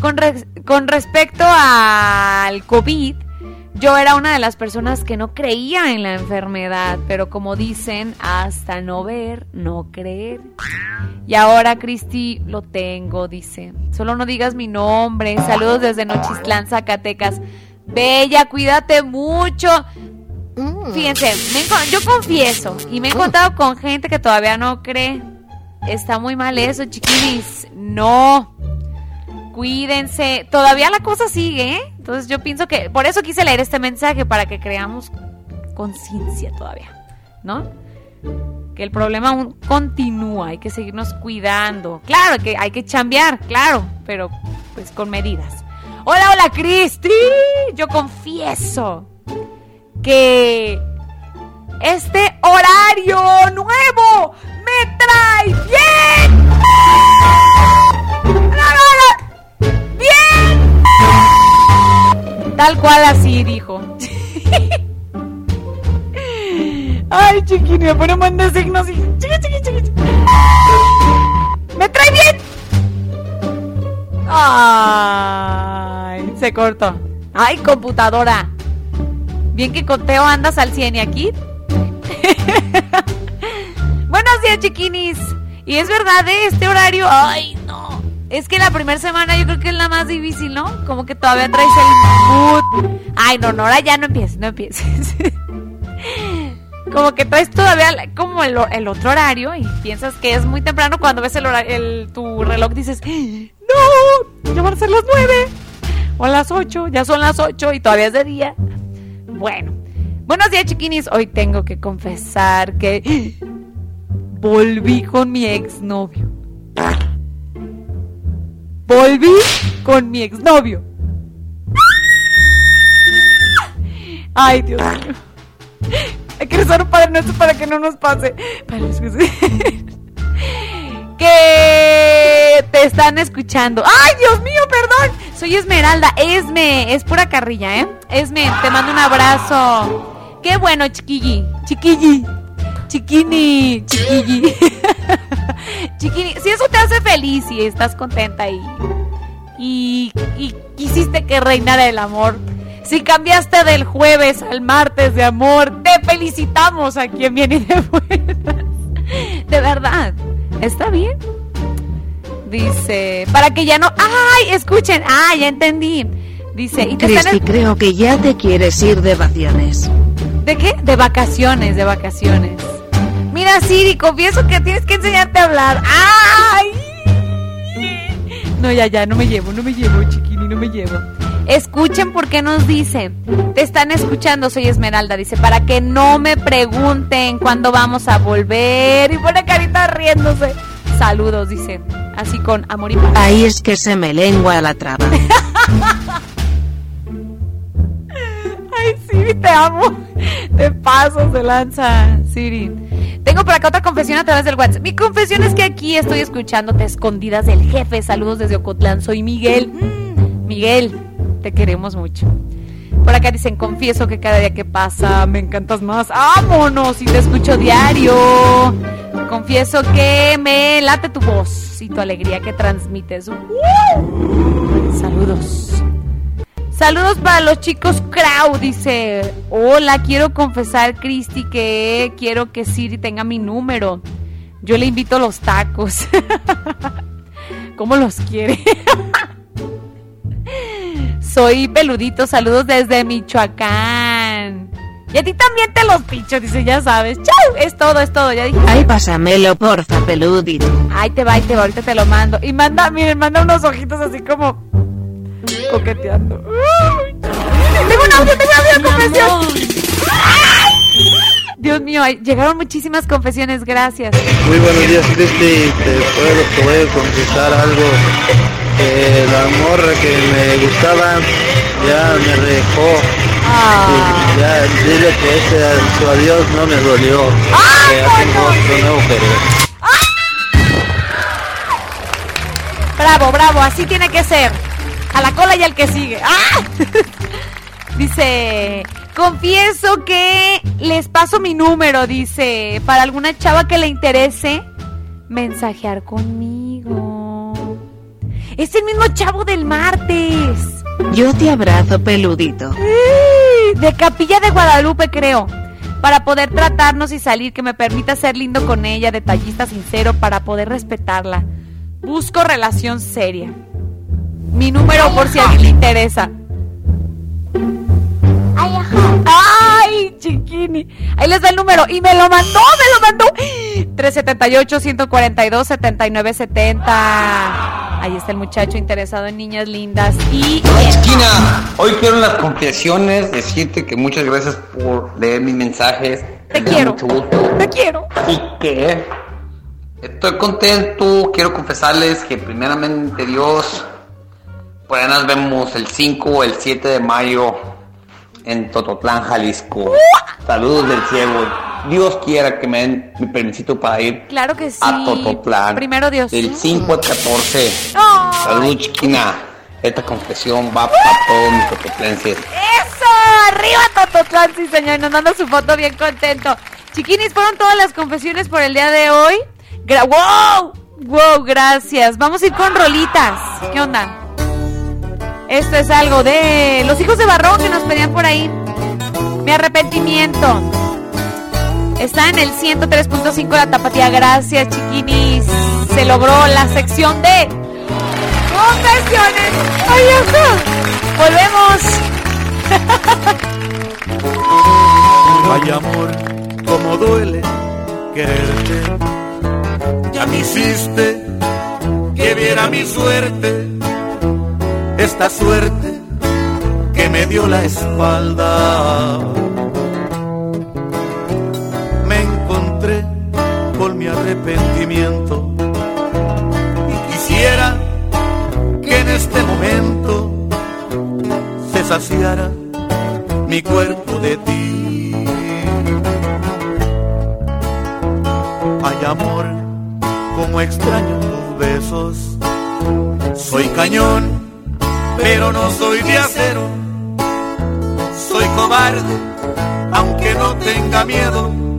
Con, res- con respecto al COVID, yo era una de las personas que no creía en la enfermedad, pero como dicen, hasta no ver, no creer. Y ahora, Cristi, lo tengo, dice. Solo no digas mi nombre. Saludos desde Nochistlán, Zacatecas. Bella, cuídate mucho. Fíjense, me enco- yo confieso y me he encontrado con gente que todavía no cree. Está muy mal eso, chiquinis. No. Cuídense. Todavía la cosa sigue, ¿eh? Entonces yo pienso que por eso quise leer este mensaje para que creamos conciencia todavía, ¿no? Que el problema aún continúa, hay que seguirnos cuidando. Claro que hay que chambear, claro, pero pues con medidas. Hola, hola, Cristi. Yo confieso que este horario nuevo me trae bien. Bien. Tal cual así dijo. (laughs) Ay, chiquini, buen de signos y... ¡Me trae bien! Ay, se cortó. Ay, computadora. Bien que conteo andas al 100 y aquí. (laughs) Buenos días, chiquinis. Y es verdad, de este horario. Ay, no. Es que la primera semana yo creo que es la más difícil, ¿no? Como que todavía traes el mood. Ay, no, no, ahora ya no empieces, no empieces. (laughs) como que traes todavía como el, otro horario y piensas que es muy temprano cuando ves el, hora- el tu reloj dices, no, ya van a ser las nueve. O las 8, ya son las 8 y todavía es de día. Bueno, buenos días chiquinis. Hoy tengo que confesar que (gasps) volví con mi exnovio. Volví con mi exnovio. Ay, Dios mío. Hay que rezar un Padre Nuestro para que no nos pase. Padre Nuestro que te están escuchando. ¡Ay, Dios mío, perdón! Soy Esmeralda. Esme, es pura carrilla, ¿eh? Esme, te mando un abrazo. Qué bueno, chiquilli. Chiquilli. Chiquini. Chiquilli. (laughs) Chiquini. Si eso te hace feliz y estás contenta y, y, y quisiste que reinara el amor. Si cambiaste del jueves al martes de amor, te felicitamos a quien viene de buenas. (laughs) De verdad. ¿Está bien? Dice, para que ya no... ¡Ay! Escuchen. ¡Ah, ya entendí! Dice, y te Cristi, creo que ya te quieres ir de vacaciones. ¿De qué? De vacaciones, de vacaciones. Mira, Siri, confieso que tienes que enseñarte a hablar. ¡Ay! No, ya, ya, no me llevo, no me llevo, chiquini, no me llevo. Escuchen por qué nos dice. Te están escuchando, soy Esmeralda. Dice, para que no me pregunten cuándo vamos a volver. Y pone carita riéndose. Saludos, dice. Así con amor y paz. Ahí es que se me lengua la traba. (laughs) Ay, Siri, te amo. De paso se lanza, Siri. Tengo por acá otra confesión a través del WhatsApp. Mi confesión es que aquí estoy escuchándote escondidas del jefe. Saludos desde Ocotlán. Soy Miguel. Mm, Miguel, te queremos mucho. Por acá dicen, confieso que cada día que pasa me encantas más. ¡Vámonos! Y te escucho diario. Confieso que me late tu voz y tu alegría que transmites. ¡Uh! Saludos. Saludos para los chicos Crow, dice. Hola, quiero confesar, Cristi, que quiero que Siri tenga mi número. Yo le invito los tacos. (laughs) ¿Cómo los quiere? (laughs) Soy peludito, saludos desde Michoacán. Y a ti también te los picho, dice, ya sabes. Chau, es todo, es todo, ya dije. Ay, pásamelo, porfa, peludito. Ay, te va, ahí te va, ahorita te lo mando. Y manda, miren, manda unos ojitos así como coqueteando. Uy. Tengo un audio, tengo un audio, confesión. Dios mío, llegaron muchísimas confesiones, gracias. Muy buenos días, Cristi. Te puedo, te voy a confesar algo. Que la morra que me gustaba ya me dejó. Y ya dile que ese su adiós no me dolió. que ya tengo otro nuevo querer. Bravo, bravo, así tiene que ser. A la cola y al que sigue. ¡Ah! (laughs) Dice, confieso que les paso mi número, dice, para alguna chava que le interese mensajear conmigo. Es el mismo chavo del martes. Yo te abrazo, peludito. De Capilla de Guadalupe, creo. Para poder tratarnos y salir, que me permita ser lindo con ella, detallista, sincero, para poder respetarla. Busco relación seria. Mi número por si a alguien le interesa. ¡Ay, chiquini! Ahí les da el número. Y me lo mandó, me lo mandó. (gasps) 378-142-7970. Ahí está el muchacho interesado en niñas lindas. Y. Chiquina, hoy quiero las confesiones decirte que muchas gracias por leer mis mensajes. Te Me quiero. mucho gusto. Te quiero. Y que estoy contento. Quiero confesarles que primeramente Dios, por ahí nos vemos el 5 o el 7 de mayo en Tototlán, Jalisco. Saludos del cielo. Dios quiera que me den mi permisito para ir Claro que sí. a Tototlán. Primero Dios. Del 5 al 14. Ay. Salud, chiquina. Esta confesión va para todos mis totoplenses. ¡Eso! ¡Arriba Tototlán! Sí, señor. Nos manda su foto bien contento. Chiquinis, fueron todas las confesiones por el día de hoy. Gra- ¡Wow! ¡Wow! Gracias. Vamos a ir con rolitas. ¿Qué onda? Esto es algo de los hijos de Barrón que nos pedían por ahí. Mi arrepentimiento. Está en el 103.5 la tapatía. Gracias, chiquinis. Se logró la sección de confesiones. ¡Ay, ajá! Volvemos. (laughs) Ay amor, como duele quererte. Ya me hiciste que viera mi suerte, esta suerte que me dio la espalda. Mi arrepentimiento y quisiera que en este momento se saciara mi cuerpo de ti. Hay amor como extraño tus besos. Soy cañón, pero no soy de acero. Soy cobarde, aunque no tenga miedo.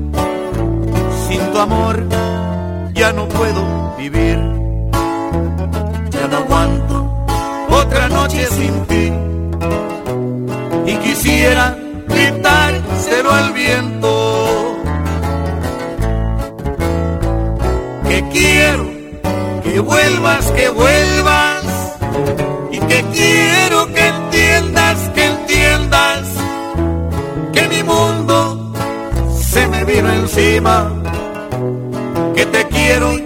Sin tu amor ya no puedo vivir. Ya no aguanto otra noche sin ti. Y quisiera gritárselo al viento. Que quiero que vuelvas, que vuelvas. Y que quiero que entiendas, que entiendas. Que mi mundo se me vino encima. Que te quiero,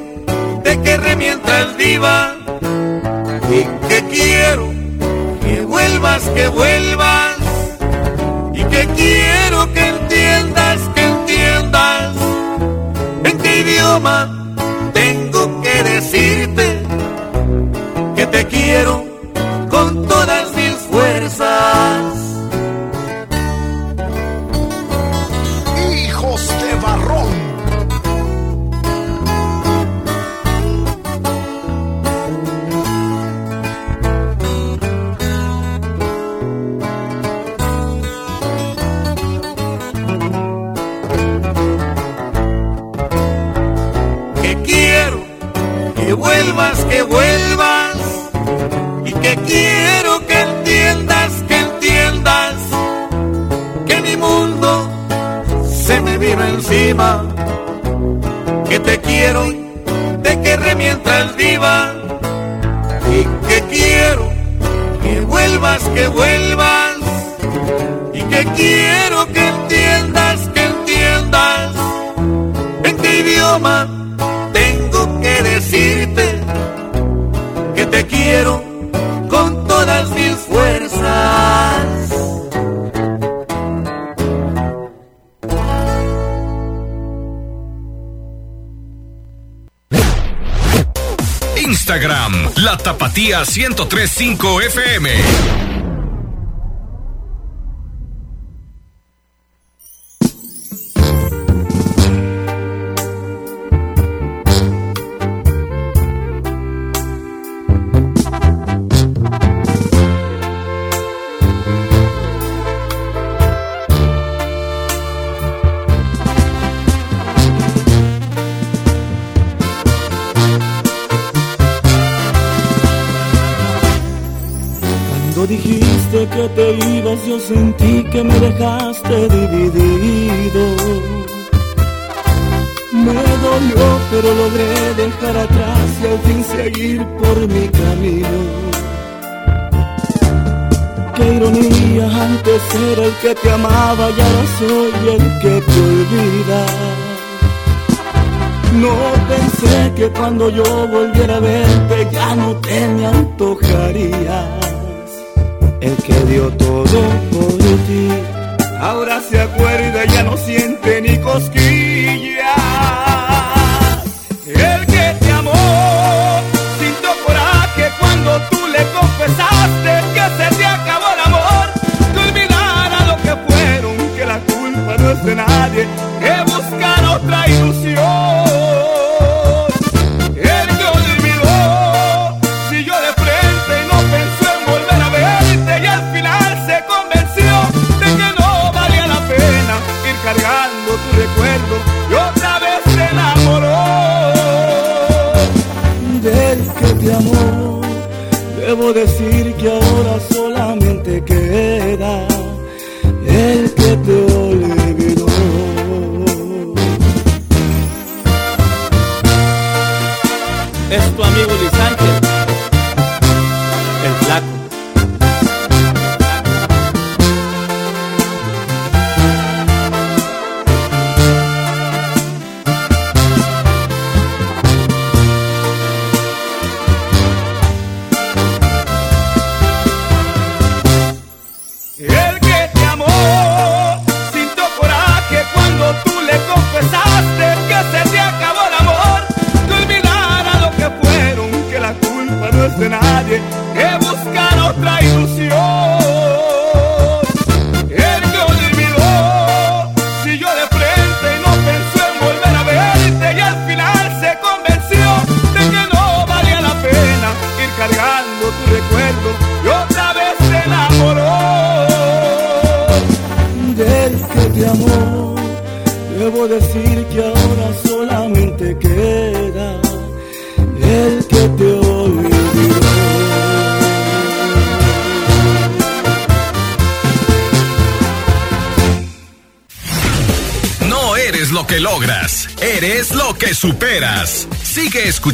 te querré mientras viva. Y que quiero que vuelvas, que vuelvas. Y que quiero que entiendas, que entiendas. En qué idioma tengo que decirte que te quiero vuelvas, que vuelvas. Y que quiero que entiendas, que entiendas que mi mundo se me vino encima, que te quiero, te querré mientras viva. Y que quiero que vuelvas, que vuelvas. Y que quiero que entiendas, que entiendas en qué idioma te quiero con todas mis fuerzas. Instagram, la tapatía 1035 FM. Dejaste dividido. Me dolió, pero logré dejar atrás y al fin seguir por mi camino. Qué ironía, antes era el que te amaba y ahora soy el que te olvida. No pensé que cuando yo volviera a verte ya no te me antojarías. El que dio todo por ti, ahora se acuerda ya no siente ni cosquillas.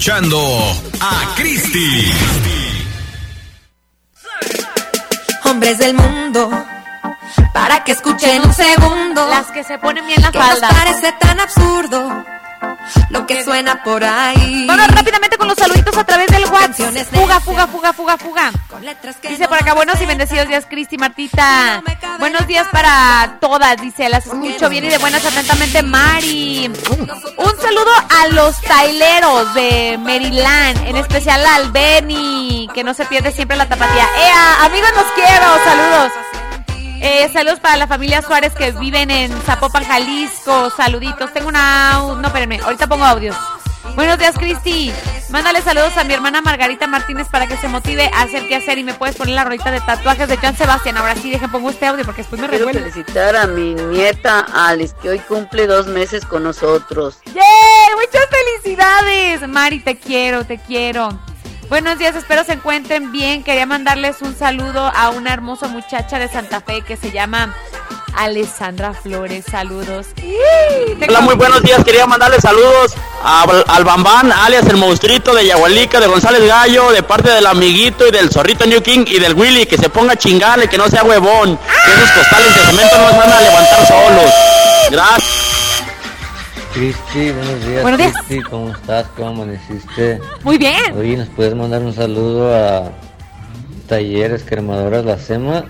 Escuchando a Cristi. Hombres del mundo, para que escuchen un segundo. Las que se ponen bien la que nos falda. parece tan absurdo lo que suena por ahí. Vamos rápidamente con los saluditos a través del WhatsApp. Fuga, fuga, fuga, fuga, fuga. Dice por acá, buenos y bendecidos días, Cristi, Martita. Buenos días para todas, dice, las escucho bien y de buenas atentamente, Mari. Un saludo a los taileros de Maryland, en especial al Benny, que no se pierde siempre la tapatía. ¡Ea! Amigos, los quiero, saludos. Eh, saludos para la familia Suárez que viven en Zapopan, Jalisco. Saluditos. Tengo una. No, espérenme. Ahorita pongo audios. Buenos días, Cristi. Mándale saludos a mi hermana Margarita Martínez para que se motive a hacer qué hacer y me puedes poner la rolita de tatuajes de Joan Sebastián. Ahora sí, dejen pongo este audio porque después me Quiero revuelve. felicitar a mi nieta Alice, que hoy cumple dos meses con nosotros. ¡Yay! Muchas felicidades. Mari, te quiero, te quiero. Buenos días, espero se encuentren bien. Quería mandarles un saludo a una hermosa muchacha de Santa Fe que se llama Alessandra Flores. Saludos. Hola, muy buenos días. Quería mandarle saludos a- al Bambán, alias el monstruito de Yahualica, de González Gallo, de parte del amiguito y del zorrito New King y del Willy, que se ponga a chingarle, que no sea huevón, que esos costales de cemento no se van a levantar solos. Gracias. Cristi, buenos días. Buenos días. Cristi, ¿cómo estás? ¿Cómo amaneciste? Muy bien. Oye, ¿nos puedes mandar un saludo a Talleres Cremadoras La Sema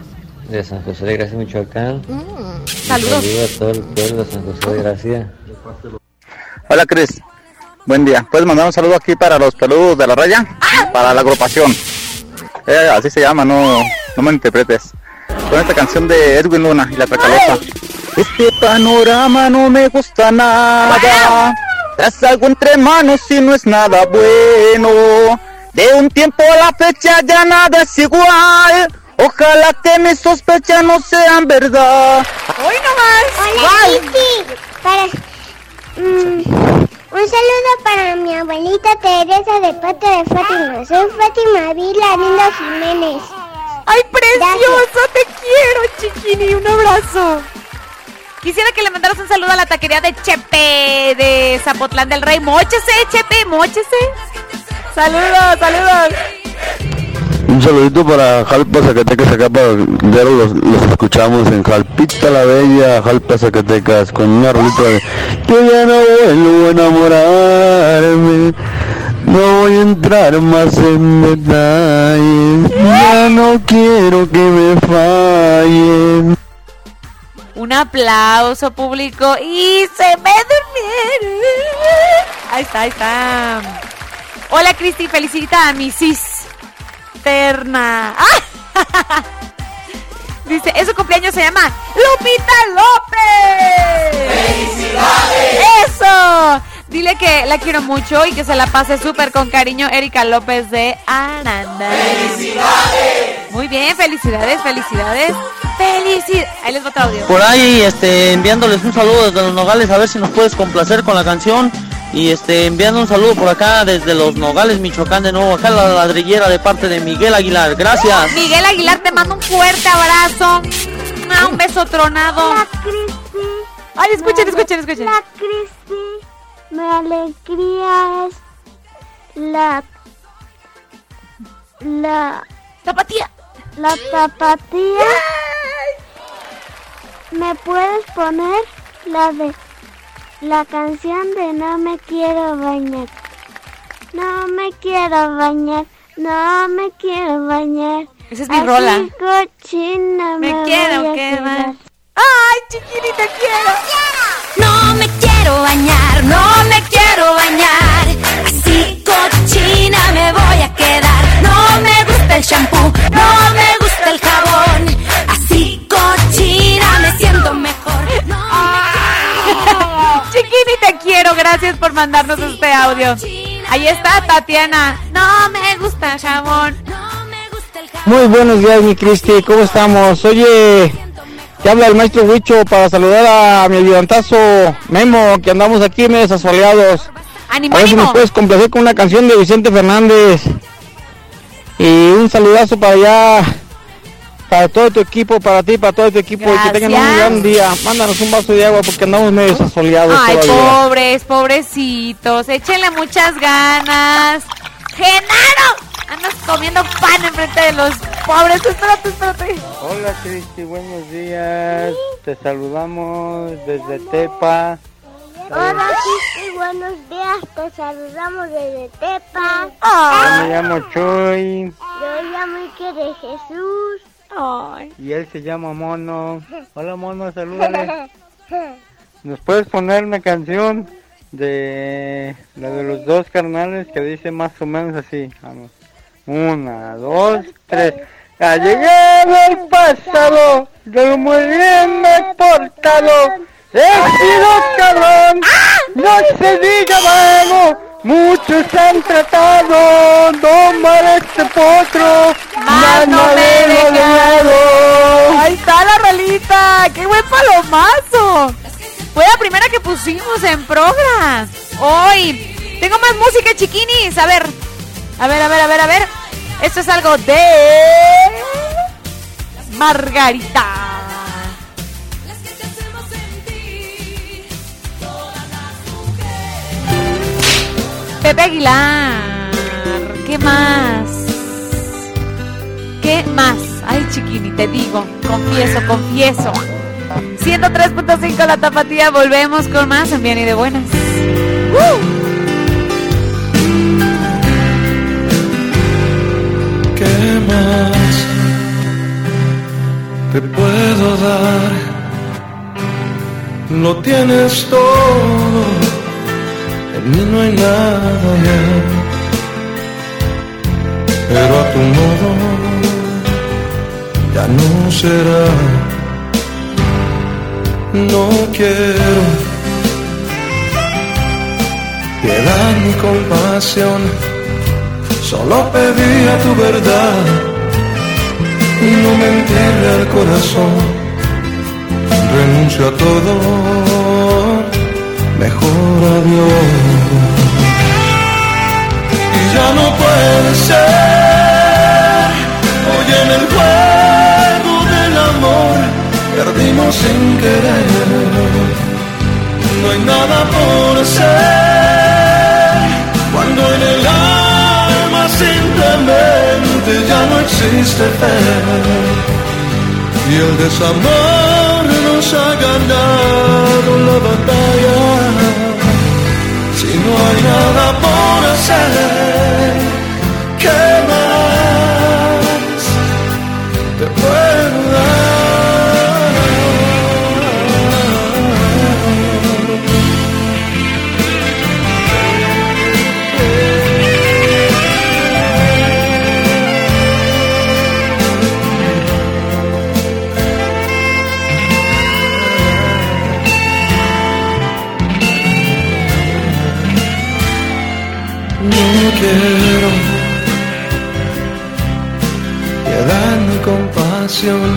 de San José de Gracia, Michoacán? Un Saludos. saludo a todo el pueblo de San José de Gracia. Hola Cris, buen día. ¿Puedes mandar un saludo aquí para los peludos de la raya? Para la agrupación. Eh, así se llama, no, no me interpretes. Con esta canción de Edwin Luna y la Tracalosa. Este panorama no me gusta nada. Tras algo entre manos y no es nada bueno. De un tiempo a la fecha ya nada es igual. Ojalá que mis sospechas no sean verdad. Hoy Hola, Cristi. Para, mm, un saludo para mi abuelita Teresa de parte de Fátima. Soy Fátima Vila Linda Jiménez. ¡Ay, precioso! ¡Te quiero, chiquini! ¡Un abrazo! Quisiera que le mandaras un saludo a la taquería de Chepe de Zapotlán del Rey. ¡Móchese, Chepe! ¡Móchese! ¡Saludos, saludos! Un saludito para Jalpa, Zacatecas, acá para los, los escuchamos en Jalpita la Bella, Jalpa, Zacatecas, con una rolita de Yo ya no vuelvo a enamorarme, no voy a entrar más en detalles, ya no quiero que me fallen. Un aplauso público y se me durmieron. Ahí está, ahí está. Hola Cristi, felicita a mi cisterna. ¡Ah! (laughs) Dice, ese cumpleaños se llama Lupita López. ¡Felicidades! ¡Eso! Dile que la quiero mucho y que se la pase súper con cariño Erika López de Aranda. ¡Felicidades! Muy bien, felicidades, felicidades. Felicidades. Ahí les va otro audio. Por ahí, este, enviándoles un saludo desde los Nogales, a ver si nos puedes complacer con la canción. Y este, enviando un saludo por acá desde los Nogales, Michoacán, de nuevo, acá la ladrillera de parte de Miguel Aguilar. Gracias. Miguel Aguilar te mando un fuerte abrazo. Ah, Un beso tronado. Ay, escuchen, escuchen, escuchen. La Cristi, mi alegría es la la tapatía. La tapatía. ¿Me puedes poner la de la canción de No me quiero bañar? No me quiero bañar, no me quiero bañar. Esa es mi Así rola. cochina Me me, quiero quedar. Ay, chiquitita, quiero. No mandarnos este audio. Ahí está Tatiana. No me gusta el jabón. Muy buenos días, mi Cristi, ¿cómo estamos? Oye, Te habla el maestro Huicho para saludar a mi ayudantazo Memo, que andamos aquí medio asoleados. ¡Ánimo, A ver si nos puedes complacer con una canción de Vicente Fernández. Y un saludazo para allá, para todo tu equipo, para ti, para todo tu equipo, y que tengan un gran día. Mándanos un vaso de agua porque andamos medio asoleados Ay, todavía. pobres, pobrecitos. Échenle muchas ganas. ¡Genaro! Andas comiendo pan enfrente de los pobres. Espérate, espérate. Hola Cristi, buenos días. Te saludamos desde Tepa. Hola, Cristi, buenos días. Te saludamos desde Tepa. Yo me llamo Chuy Yo llamo Ike de Jesús. Y él se llama Mono. Hola Mono, salúdale. ¿Nos puedes poner una canción de la de los dos carnales que dice más o menos así? Vamos. Una, dos, tres. Ha llegado el pasado, yo muy bien me he portado. He sido cabrón, no se diga vago. Muchos han tratado tomar este potro. Más no me dejado. Ahí está la rolita. ¡Qué buen palomazo! Fue la primera que pusimos en programa. Hoy. Tengo más música, chiquinis. A ver. A ver, a ver, a ver, a ver. Esto es algo de. Margarita. Pepe Aguilar. ¿Qué más? ¿Qué más? Ay, chiquini, te digo. Confieso, confieso. 103.5 la tapatía. Volvemos con más en Bien y de Buenas. ¿Qué más te puedo dar? Lo tienes todo, en mí no hay nada ya. Pero a tu modo ya no será. No quiero piedad ni compasión. Solo pedía tu verdad y no mentirle al corazón. Renuncio a todo, mejor adiós. Y ya no puede ser, hoy en el juego del amor perdimos sin querer. No hay nada por hacer. Cuando en el alma simplemente ya no existe fe. Y el desamor nos ha ganado la batalla no hay nada por hacer quiero piedad ni compasión,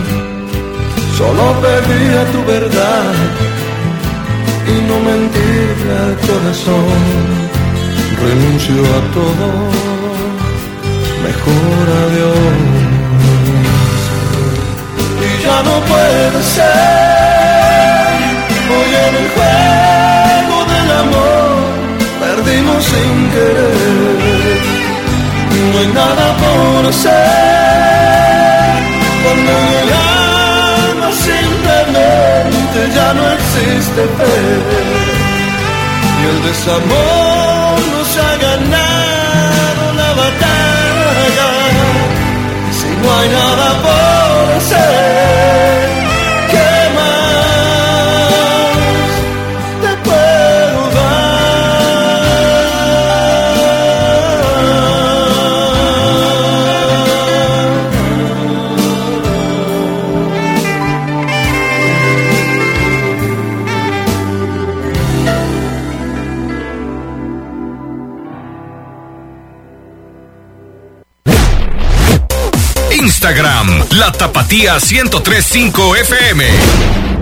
solo pedía tu verdad y no mentirle al corazón. Renuncio a todo, mejor adiós. Y ya no puede ser, hoy en el juego del amor perdimos sin querer. No hay nada por hacer cuando en el alma simplemente ya no existe fe. Y el desamor nos ha ganado la batalla. Si no hay nada por Tapatía 1035 FM.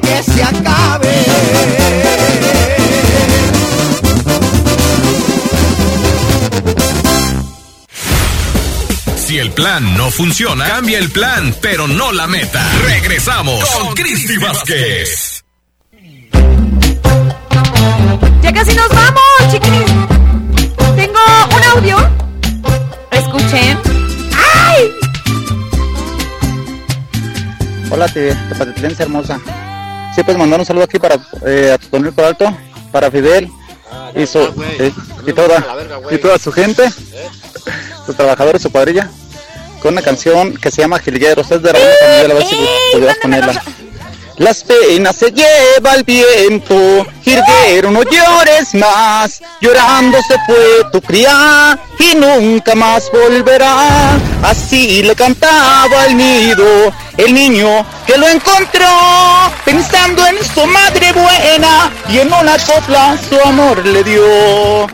Quiero que se acabe. Si el plan no funciona, cambia el plan, pero no la meta. Regresamos con Cristi Vázquez. Ya casi nos vamos, chiquinis. Tengo un audio. Escuchen. ¡Ay! Hola, te, tepatitlense hermosa. Sí, pues mandar un saludo aquí para eh, a Tonel Alto, para Fidel y, su, eh, y, toda, y toda su gente, sus trabajadores, su cuadrilla, con una canción que se llama Jilgueros. Es de Ramón Camilo, a ver si pudieras ponerla. Las penas se lleva el viento, Jilguero, no llores más, llorando se fue tu cría y nunca más volverá. Así le cantaba al nido el niño que lo encontró, pensando en su madre buena y en una copla su amor le dio.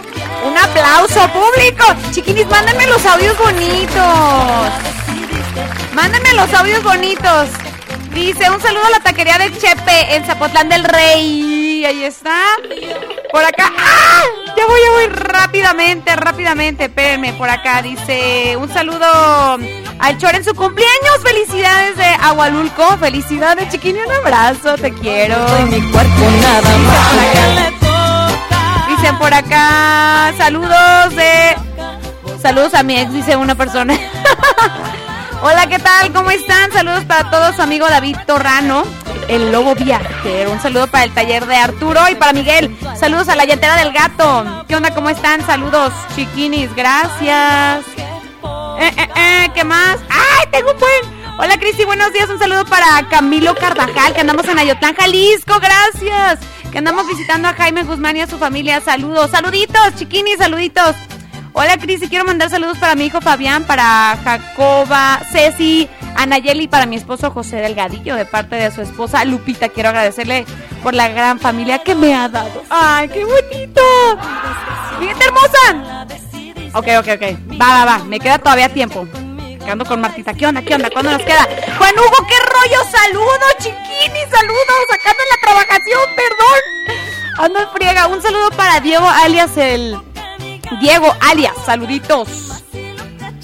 Un aplauso público. Chiquinis, mándenme los audios bonitos. Mándenme los audios bonitos. Dice, un saludo a la taquería de Chepe en Zapotlán del Rey. Ahí está. Por acá. ¡Ah! Ya voy, ya voy rápidamente, rápidamente. Espérenme, por acá. Dice, un saludo al Chor en su cumpleaños. Felicidades de Agualulco. Felicidades, chiquini. Un abrazo, te quiero. mi cuerpo nada más. Dicen por acá, saludos de... Saludos a mi ex, dice una persona. (laughs) Hola, ¿qué tal? ¿Cómo están? Saludos para todos, su amigo David Torrano, el lobo viajero. Un saludo para el taller de Arturo y para Miguel. Saludos a la yetera del gato. ¿Qué onda? ¿Cómo están? Saludos, chiquinis. Gracias. Eh, eh, eh, ¿Qué más? ¡Ay, tengo un buen! Hola, Cristi, buenos días. Un saludo para Camilo Carvajal, que andamos en Ayotlán, Jalisco. Gracias. Que andamos visitando a Jaime Guzmán y a su familia. Saludos, saluditos, chiquinis, saluditos. Hola Cris, y quiero mandar saludos para mi hijo Fabián, para Jacoba, Ceci, Anayeli y para mi esposo José Delgadillo, de parte de su esposa Lupita. Quiero agradecerle por la gran familia que me ha dado. ¡Ay, qué bonito! ¡Mi gente hermosa! Ok, ok, ok. Va, va, va. Me queda todavía tiempo. Quedando con Martita. ¿Qué onda? ¿Qué onda? ¿Cuándo nos queda? Juan Hugo, ¿qué rollo? Saludos, chiquini, saludos. Acá en la trabajación, perdón. Ando en friega. Un saludo para Diego, alias el... Diego, alias, saluditos.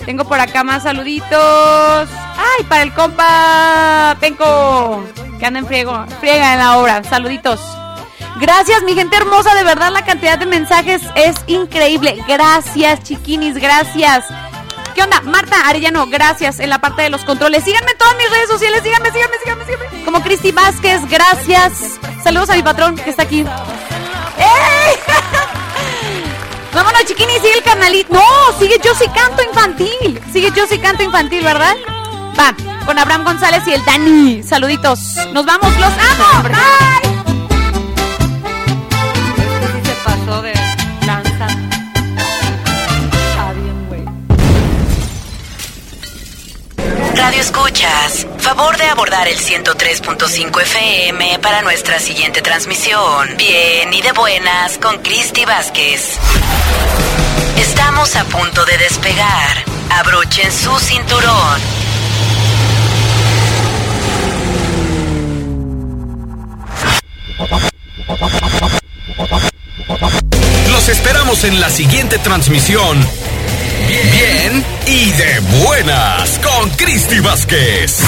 Tengo por acá más saluditos. Ay, para el compa Penco, que anda en friego, friega en la obra. Saluditos. Gracias, mi gente hermosa. De verdad, la cantidad de mensajes es increíble. Gracias, chiquinis, gracias. ¿Qué onda? Marta Arellano, gracias en la parte de los controles. Síganme en todas mis redes sociales. Síganme, síganme, síganme, síganme. Como Cristi Vázquez, gracias. Saludos a mi patrón que está aquí. ¡Ey! (laughs) Vámonos, chiquini, sigue el carnalito. No, sigue Yo sí canto infantil. Sigue Yo sí canto infantil, ¿verdad? Va, con Abraham González y el Dani. Saluditos. Nos vamos, los amo. Bye. Este Radio Escuchas, favor de abordar el 103.5 FM para nuestra siguiente transmisión. Bien y de buenas con Cristi Vázquez. Estamos a punto de despegar. Abrochen su cinturón. Los esperamos en la siguiente transmisión. Bien y de buenas con Cristi Vázquez.